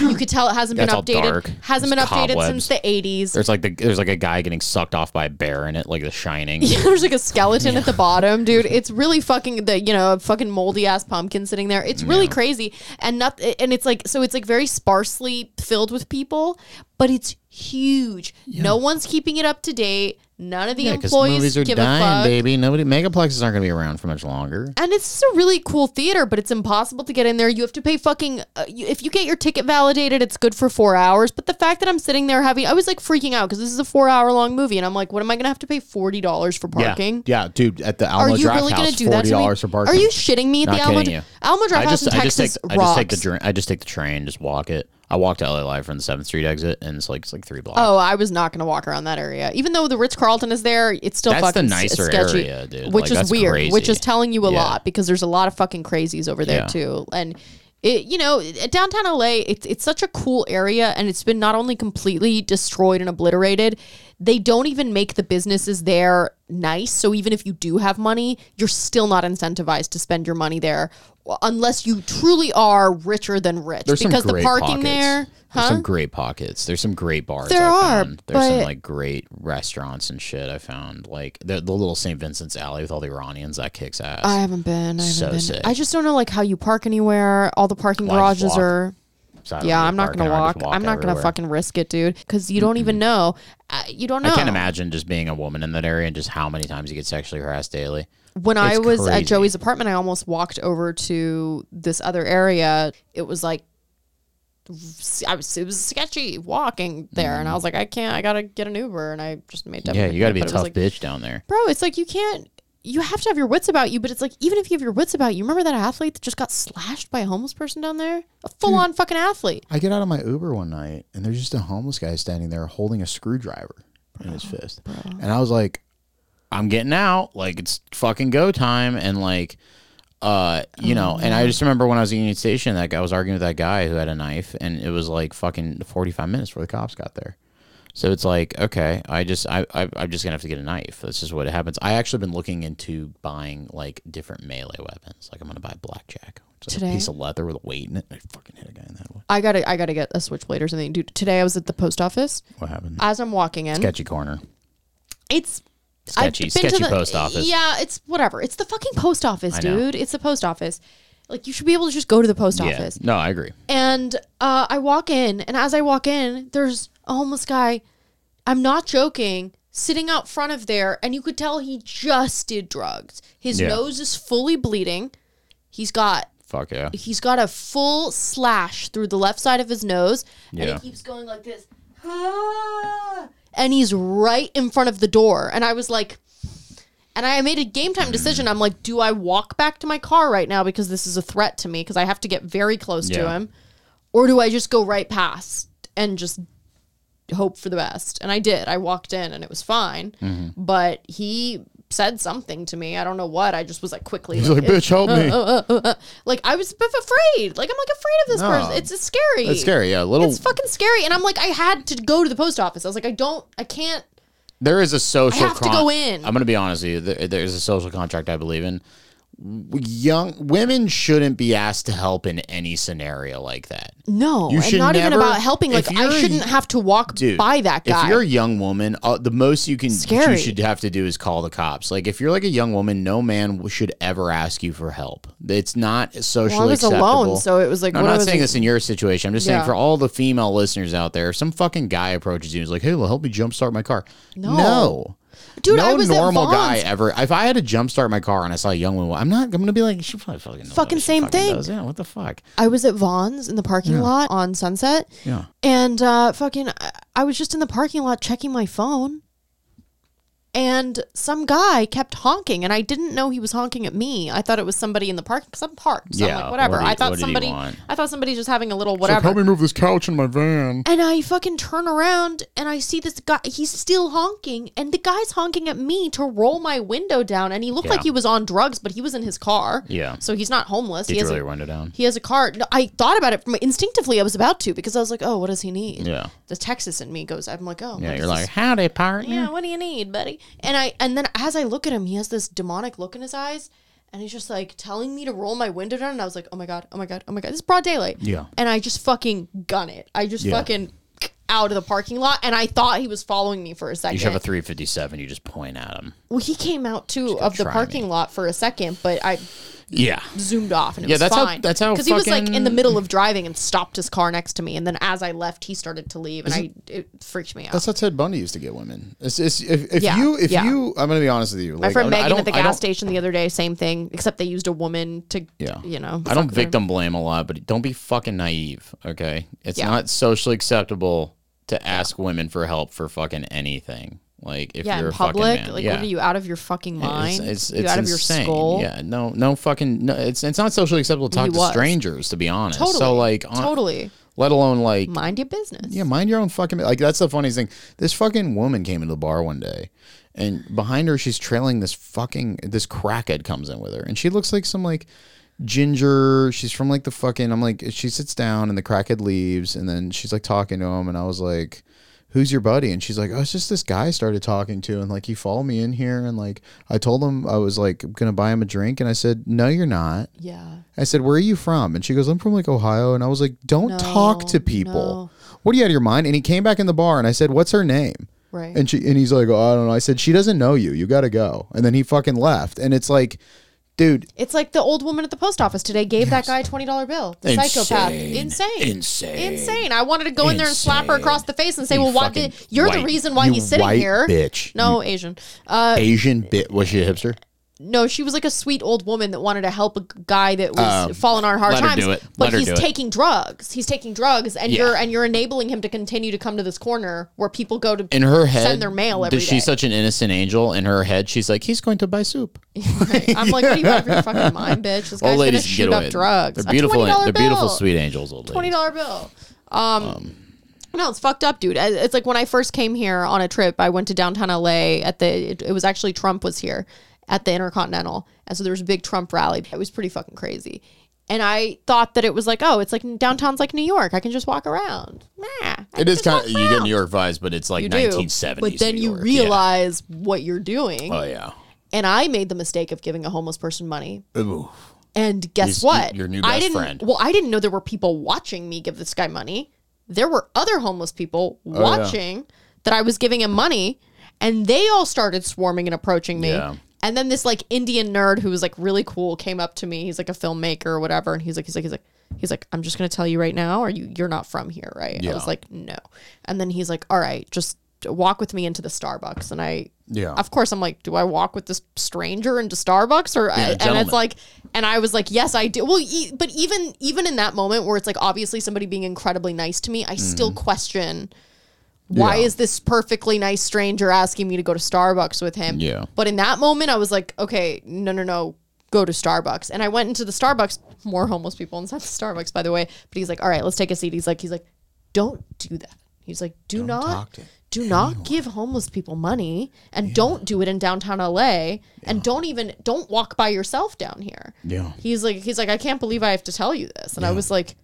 you could tell it hasn't been updated dark. hasn't There's been updated cobwebs. since the 80s There's like the there's like a guy getting sucked off by a bear in it, like The Shining. Yeah, There's like a skeleton at the bottom, dude. It's really fucking the you know a fucking moldy ass pumpkin sitting there. It's really crazy, and not and it's like so it's like very sparsely filled with people, but it's huge. No one's keeping it up to date. None of the Yeah, employees movies are give dying, a fuck. baby. Nobody megaplexes aren't gonna be around for much longer. And it's just a really cool theater, but it's impossible to get in there. You have to pay fucking. Uh, you, if you get your ticket validated, it's good for four hours. But the fact that I'm sitting there having, I was like freaking out because this is a four hour long movie, and I'm like, what am I gonna have to pay forty dollars for parking? Yeah, yeah, dude. At the Are Alamo you Draft really going to do that forty to dollars for parking. Are you shitting me at Not the Alamo? you. Alamo Draft House in I just Texas take, I just take rocks. the I just take the train, just walk it. I walked to LA Live from the Seventh Street exit, and it's like it's like three blocks. Oh, I was not going to walk around that area. Even though the Ritz Carlton is there, it's still That's the fucking s- nicer sketchy, area, dude. which Like, is weird. Which is telling you a Yeah. lot because there's a lot of fucking crazies over there Yeah. too. And it, you know, downtown LA, it's it's such a cool area, and it's been not only completely destroyed and obliterated, they don't even make the businesses there nice. So even if you do have money, you're still not incentivized to spend your money there unless you truly are richer than rich. There's because some the parking pockets. there, There's huh? some great pockets. There's some great bars. There I are, found. There's some like great restaurants and shit. I found like the, the little St. Vincent's Alley with all the Iranians. That kicks ass. I haven't been. I haven't So been. sick. I just don't know like how you park anywhere. All the parking just garages walk. are. So Yeah, I'm not gonna walk. walk I'm not gonna fucking risk it, dude. Because you don't even know. Uh, you don't know. I can't imagine just being a woman in that area and just how many times you get sexually harassed daily. When I was crazy. at Joey's apartment, I almost walked over to this other area. It was like. I was, it was sketchy walking there, and I was like, I can't. I gotta get an Uber, and I just made. Mm. Yeah, you got to be a but it was tough like, bitch down there. bro. It's like you can't. You have to have your wits about you, but it's like even if you have your wits about you, remember that athlete that just got slashed by a homeless person down there? A full on fucking athlete. I get out of my Uber one night and there's just a homeless guy standing there holding a screwdriver in his fist. And I was like, I'm getting out. Like it's fucking go time. And like, uh, you know, and I just remember when I was at Union Station, that guy I was arguing with that guy who had a knife, and it was like fucking 45 minutes before the cops got there. So it's like, okay, I just, I, I, I'm just gonna have to get a knife. That's just what happens. I actually been looking into buying like different melee weapons. Like I'm gonna buy blackjack, which is like Today? a piece of leather with a weight in it. I fucking hit a guy in that one. I gotta I gotta get a switchblade or something. Dude, today I was at the post office. What happened? As I'm walking in, Sketchy corner. it's Sketchy, I've been to sketchy the- post office. Yeah, it's whatever. It's the fucking post office, dude. It's the post office. Like you should be able to just go to the post Yeah. office. No, I agree. And uh, I walk in, and as I walk in, there's a homeless guy. I'm not joking, sitting out front of there, and you could tell he just did drugs. His Yeah. nose is fully bleeding. He's got Fuck yeah. he's got a full slash through the left side of his nose, and Yeah. it keeps going like this. Ah! And he's right in front of the door, and I was like. And I made a game time decision. I'm like, do I walk back to my car right now because this is a threat to me because I have to get very close to Yeah. him, or do I just go right past and just hope for the best? And I did. I walked in and it was fine, Mm-hmm. but he said something to me. I don't know what. I just was like quickly. he's like, bitch, help me. Like I was afraid. Like I'm like afraid of this No. person. It's, it's scary. It's scary. Yeah. A little, It's fucking scary. And I'm like, I had to go to the post office. I was like, I don't, I can't. There is a social. I have to go in. I'm going to be honest with you. There, there's a social contract I believe in. Young women shouldn't be asked to help in any scenario like that. No, You and should not even about helping. Like I shouldn't have to walk Dude, by that guy. If you're a young woman, uh, the most you can Scary. you should have to do is call the cops. Like if you're like a young woman, no man should ever ask you for help. It's not socially well, I was acceptable. alone, so it was like. No, I'm not saying it? this in your situation. I'm just saying for all the female listeners out there, if some fucking guy approaches you and is like, "Hey, well, help me jumpstart my car." No. no. Dude, no I was normal guy ever. If I had to jumpstart my car and I saw a young woman, I'm not. I'm gonna be like, she probably fucking Fucking same fucking thing. does. Yeah, what the fuck? I was at Vaughn's in the parking lot on Sunset. Yeah. And uh, fucking, I was just in the parking lot checking my phone. And some guy kept honking, and I didn't know he was honking at me. I thought it was somebody in the park because I'm parked. So I'm Yeah, like, whatever. what did he- I thought what somebody. I thought somebody just having a little whatever. Help me move this couch in my van. And I fucking turn around and I see this guy. He's still honking, and the guy's honking at me to roll my window down. And he looked like he was on drugs, but he was in his car. Yeah. So he's not homeless. Did he you has really a, run it down? He has a car. No, I thought about it from instinctively. I was about to because I was like, oh, what does he need? Yeah. The Texas in me goes. I'm like, oh, Yeah, you're like, this? howdy, partner. yeah, what do you need, buddy? And I and then as I look at him, he has this demonic look in his eyes, and he's just like telling me to roll my window down. And I was like, oh my god, oh my god, oh my god, this is broad daylight. Yeah. And I just fucking gun it. I just Yeah. fucking out of the parking lot, and I thought he was following me for a second. You should have a 357. You just point at him. well, he came out too of the try parking me. lot for a second, but I Yeah. zoomed off and it Yeah, was that's how- fine. that's how because he was like in the middle of driving and stopped his car next to me, and then as I left, he started to leave, and I it freaked me out. That's how Ted Bundy used to get women. It's, it's, if if Yeah, you if yeah. you, I'm gonna be honest with you. My like, friend I- I Megan don't- at the gas station the other day, same thing, except they used a woman to, Yeah. you know. I don't with her. victim blame a lot, but don't be fucking naive, okay? It's Yeah. not socially acceptable to ask women for help for fucking anything. Like if Yeah, you're in public, man. like yeah. what are you out of your fucking mind? It's, it's, you it's out insane. of your skull? Yeah, no, no fucking. No, it's it's not socially acceptable to talk He to was. strangers, to be honest. Totally. So like, on- totally. Let alone like, Mind your business. Yeah, mind your own fucking. Like that's the funniest thing. This fucking woman came into the bar one day, and behind her, she's trailing this fucking this crackhead comes in with her, and she looks like some like ginger. She's from like the fucking. I'm like, she sits down, and the crackhead leaves, and then she's like talking to him, and I was like. Who's your buddy? And she's like, Oh, it's just this guy I started talking to. And like, he followed me in here. And like, I told him I was like, going to buy him a drink. And I said, No, you're not. Yeah. I said, "Where are you from?" And she goes, "I'm from like Ohio." And I was like, "Don't No, talk to people. no. What are you out of your mind?" And he came back in the bar, and I said, "What's her name?" Right. And she and he's like, "Oh, I don't know." I said, "She doesn't know you. You got to go." And then he fucking left. And it's like, dude, It's like the old woman at the post office today gave that guy a twenty dollar bill. The psychopath, Insane. insane, Insane. insane. I wanted to go in there and slap her across the face and say, You "Well, why did you're the reason why you he's sitting white here?" bitch. No, Asian. Uh, Asian bit was she a hipster? No, she was like a sweet old woman that wanted to help a guy that was Um, falling on hard let her times. do it. But Let her he's do it. taking drugs. He's taking drugs, and Yeah. you're and you're enabling him to continue to come to this corner where people go to In her head, send their mail every does day. she's such an innocent angel. In her head, she's like, he's going to buy soup. I'm like, what are you out of your fucking mind, bitch? This Old guy's gonna ladies shoot get up drugs. They're A beautiful. $20 They're beautiful, bill. sweet angels. Old twenty ladies. dollar bill. Um, no, it's fucked up, dude. I- It's like when I first came here on a trip, I went to downtown LA at the. It, it was actually Trump was here at the Intercontinental, and so there was a big Trump rally. It was pretty fucking crazy. And I thought that it was like, oh, it's like downtown's like New York. I can just walk around. Nah, I It is kind of you get. New York vibes, but it's like You do. 1970s. But then New you York. Yeah. realize what you're doing. Oh yeah. And I made the mistake of giving a homeless person money. Ooh. And guess He's- what? your new I best didn't. friend. Well, I didn't know there were people watching me give this guy money. There were other homeless people Oh, watching that I was giving him money, and they all started swarming and approaching me. Yeah. And then this like Indian nerd who was like really cool came up to me. He's like a filmmaker or whatever, and he's like, he's like, he's like, he's like, I'm just gonna tell you right now, or you you're not from here, right? I was like, no. And then he's like, all right, just walk with me into the Starbucks, and I Yeah. of course i'm like do i walk with this stranger into starbucks or Yeah, and it's like and i was like yes i do well e- but even even in that moment where it's like obviously somebody being incredibly nice to me i still mm. question why. Yeah. is this perfectly nice stranger asking me to go to starbucks with him Yeah. but in that moment i was like okay no no no go to starbucks and i went into the starbucks more homeless people inside the starbucks by the way but he's like all right let's take a seat he's like he's like don't do that he's like do not talk to do not give homeless people money and don't do it in downtown LA and don't even don't walk by yourself down here. Yeah. He's like he's like I can't believe I have to tell you this. And I was like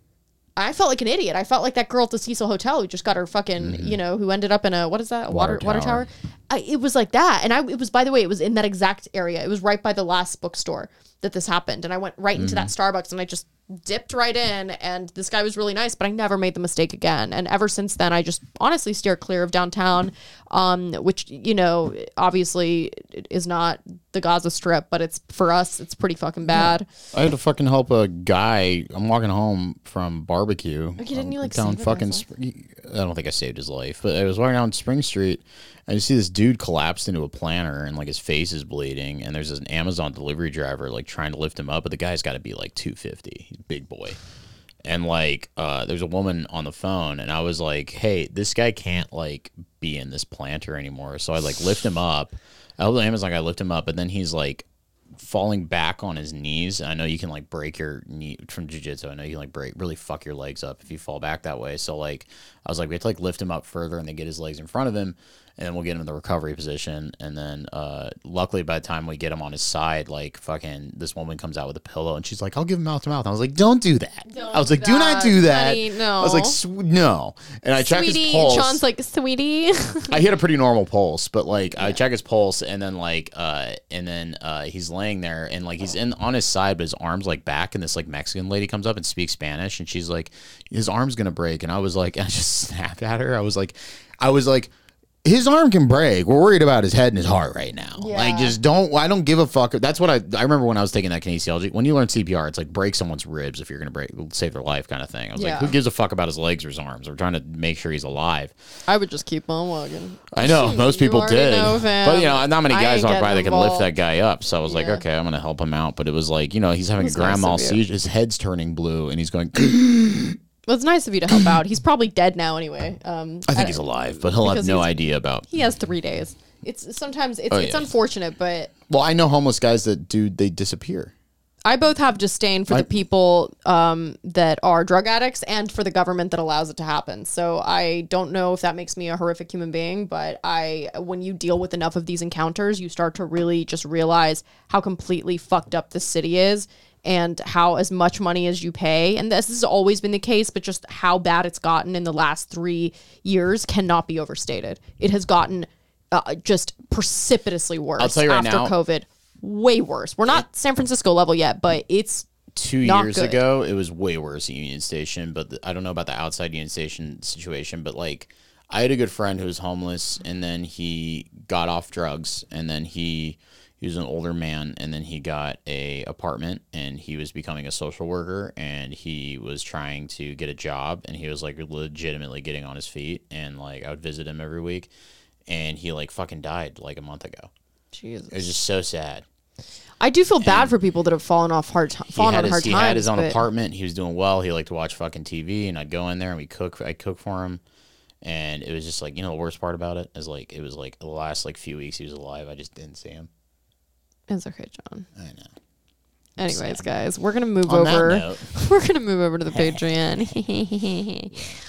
I felt like an idiot. I felt like that girl at the Cecil Hotel who just got her fucking, you know, who ended up in a what is that? A water Mm-hmm. Water water tower. tower. I, it was like that. And I it was by the way, it was in that exact area. It was right by the last bookstore that this happened. And I went right into that Mm-hmm. Starbucks and I just dipped right in and this guy was really nice, but I never made the mistake again. And ever since then I just honestly steer clear of downtown, um, which, you know, obviously is not the Gaza Strip, but it's for us it's pretty fucking bad. I had to fucking help a guy. I'm walking home from barbecue. Okay, didn't um, you, like, down save the fucking? guy's Spring, I don't think I saved his life, but I was walking down Spring Street. And you see this dude collapsed into a planter, and like his face is bleeding. And there's an Amazon delivery driver like trying to lift him up, but the guy's got to be like 250. He's a big boy. And like, uh, there's a woman on the phone, and I was like, "Hey, this guy can't like be in this planter anymore." So I like lift him up. I help the Amazon guy lift him up, and then he's like falling back on his knees. I know you can like break your knee from jujitsu. I know you can like break really fuck your legs up if you fall back that way. So like I was like, we have to like lift him up further and then get his legs in front of him and then we'll get him in the recovery position. And then uh luckily by the time we get him on his side, like fucking this woman comes out with a pillow and she's like, I'll give him mouth to mouth. I was like, Don't do that. I was like, Do not do that. honey, no. I was like, "Sw- no. And I check his Sweetie, pulse. Sean's like, sweetie. I hit a pretty normal pulse, but like I check his pulse and then like uh and then uh he's laying there and like he's in on his side but his arms like back and this like Mexican lady comes up and speaks Spanish and she's like his arm's gonna break and I was like I just snapped at her. I was like I was like his arm can break. We're worried about his head and his heart right now. Like, just don't. I don't give a fuck. That's what I. I remember when I was taking that kinesiology. When you learn CPR, it's like break someone's ribs if you're gonna break, save their life, kind of thing. I was Yeah. like, who gives a fuck about his legs or his arms? We're trying to make sure he's alive. I would just keep on walking. I know most people did, know, but you know, not many guys walk by that can lift that guy up. So I was like, okay, I'm gonna help him out. But it was like, you know, he's having a was grand mal seizure. His head's turning blue, and he's going. Well, it's nice of you to help out. He's probably dead now anyway. Um, I think he's alive, but he'll have Because no he's- idea about. he has three days. It's sometimes it's Oh, it's yeah. unfortunate, but Well, I know homeless guys that do they disappear. I both have disdain for the people um, that are drug addicts and for the government that allows it to happen. So I don't know if that makes me a horrific human being, but I, when you deal with enough of these encounters, you start to really just realize how completely fucked up the city is and how as much money as you pay, and this has always been the case, but just how bad it's gotten in the last three years cannot be overstated. It has gotten uh, just precipitously worse I'll tell you right after now- COVID. Way worse. We're not San Francisco level yet, but it's Two Not years good. ago, it was way worse at Union Station, but the, I don't know about the outside Union Station situation. But like, I had a good friend who was homeless, and then he got off drugs, and then he he was an older man, and then he got a apartment, and he was becoming a social worker, and he was trying to get a job, and he was like legitimately getting on his feet, and like I would visit him every week, and he like fucking died like a month ago. Jesus. It was just so sad. I do feel bad for people that have fallen off hard, t- He fallen had, on his, hard he times. had his own apartment. He was doing well. He liked to watch fucking TV, and I'd go in there and we cook. I'd cook for him, and it was just like you know the worst part about it is like it was like the last like few weeks he was alive. I just didn't see him. It's okay, John. I know. Anyways, guys, we're gonna move On that over. note. We're gonna move over to the Patreon.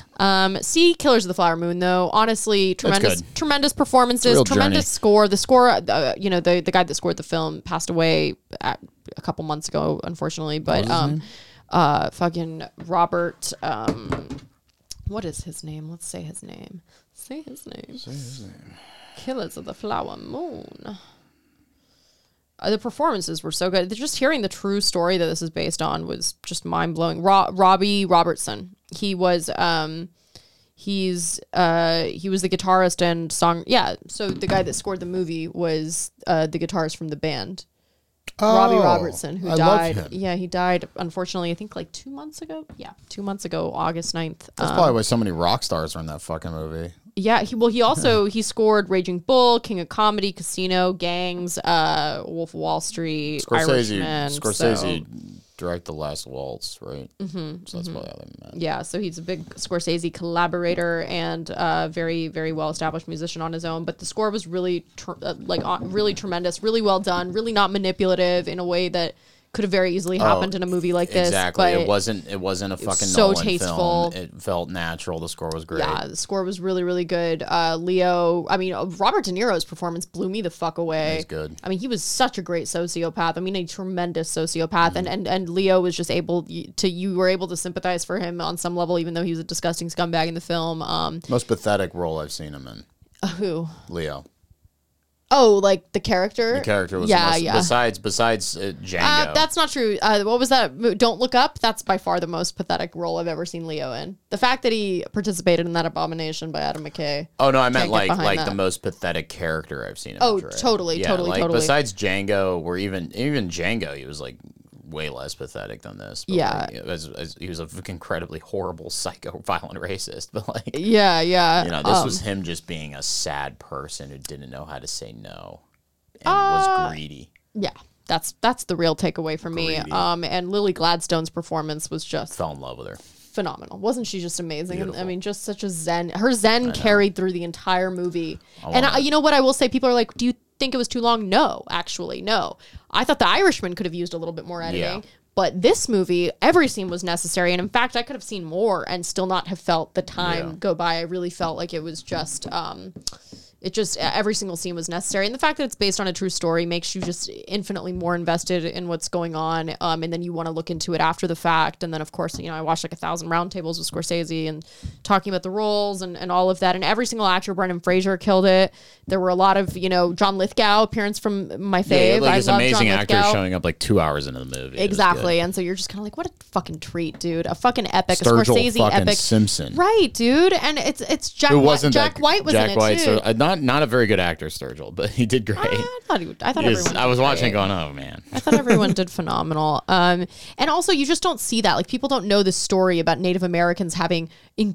um, see Killers of the Flower Moon though. Honestly, tremendous, good. tremendous performances, real tremendous journey. score. The score, uh, you know, the the guy that scored the film passed away at, a couple months ago, unfortunately. But um, uh, fucking Robert. Um, what is his name? Let's say his name. Say his name. Say his name. Killers of the Flower Moon. Uh, the performances were so good. Just hearing the true story that this is based on was just mind blowing. Ro- Robbie Robertson. He was um he's uh he was the guitarist and song yeah, so the guy that scored the movie was uh the guitarist from the band. Robbie Oh, Robertson, who I died. Yeah, he died unfortunately, I think like two months ago. Yeah, two months ago, August 9th. That's Um, probably why so many rock stars are in that fucking movie. yeah, he well he also he scored Raging Bull, King of Comedy, Casino, Gangs, uh Wolf of Wall Street, Scorsese, Irishman. Scorsese so- directed the Last Waltz, right? Mm-hmm, so that's probably how they met. yeah, so he's a big Scorsese collaborator and uh, very, very well established musician on his own. But the score was really, tr- uh, like, uh, really tremendous, really well done, really not manipulative in a way that could have very easily happened in a movie like this. Oh, Exactly. It wasn't. It wasn't a fucking so Nolan tasteful. film. It felt natural. The score was great. Yeah, the score was really, really good. Uh, Leo, I mean, uh, Robert De Niro's performance blew me the fuck away. He's good. I mean, he was such a great sociopath. I mean, a tremendous sociopath, Mm-hmm. and, and and Leo was just able to you were able to sympathize for him on some level, even though he was a disgusting scumbag in the film. Um, Most pathetic role I've seen him in. who? Leo. Oh, like the character. The character was yeah, yeah. besides besides uh, Django. Uh, that's not true. Uh, what was that? Don't look up. That's by far the most pathetic role I've ever seen Leo in. The fact that he participated in that abomination by Adam McKay. Oh no, I meant like like that. the most pathetic character I've seen. Oh, portray. totally, yeah, totally, like, totally. Besides Django, where even even Django, he was like way less pathetic than this. Yeah. like, as, as, he was a fucking incredibly horrible, psycho, violent racist. But like, Yeah, yeah. you know, this um, was him just being a sad person who didn't know how to say no and was greedy. yeah. That's that's the real takeaway for me. Greedy. Um, and Lily Gladstone's performance was just Fell in love with her. phenomenal. Wasn't she just amazing? And, I mean, just such a zen. Her zen carried through the entire movie. and I, you know what I will say? People are like, "Do you think it was too long?" No, actually, no. I thought The Irishman could have used a little bit more editing. Yeah. But this movie, every scene was necessary, and in fact, I could have seen more and still not have felt the time Yeah. go by. I really felt like it was just. Um, it just every single scene was necessary and the fact that it's based on a true story makes you just infinitely more invested in what's going on um, and then you want to look into it after the fact and then of course you know i watched like a thousand roundtables with scorsese and talking about the roles and, and all of that and every single actor brendan fraser killed it there were a lot of you know john lithgow appearance from my fave Yeah, like this amazing John actor Lithgow. showing up like two hours into the movie. Exactly, and so you're just kind of like, what a fucking treat, dude! A fucking epic, a Scorsese epic, Simpson. right, dude? And it's it's Jack. Who White, wasn't Jack that, White was Jack in it White, too. So, uh, not not a very good actor, Sturgill, but he did great. I thought he, I thought He was- everyone. I was watching, great. going, oh man. I thought everyone did phenomenal. Um, and also, you just don't see that. Like, people don't know this story about Native Americans having in,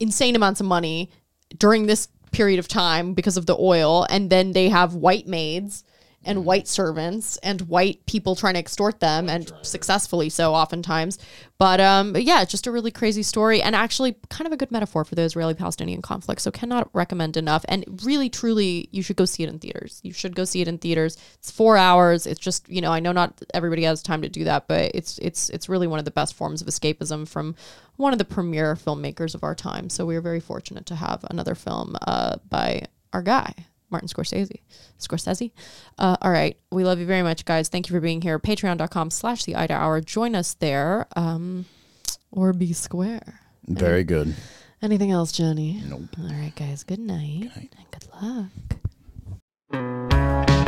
insane amounts of money during this period of time because of the oil, and then they have white maids and white servants and white people trying to extort them, and successfully so, oftentimes. But um, but yeah, it's just a really crazy story, and actually kind of a good metaphor for the Israeli-Palestinian conflict. So cannot recommend enough. And really, truly, you should go see it in theaters. You should go see it in theaters. It's four hours. It's just you know I know not everybody has time to do that, but it's it's it's really one of the best forms of escapism from one of the premier filmmakers of our time. So we are very fortunate to have another film uh, by our guy. Martin Scorsese. Scorsese. Uh, all right. We love you very much, guys. Thank you for being here. Patreon.com slash the IDA Hour. Join us there um, or be square. Very good. Anything else, Johnny? Nope. All right, guys. Good night. Good night. And good luck.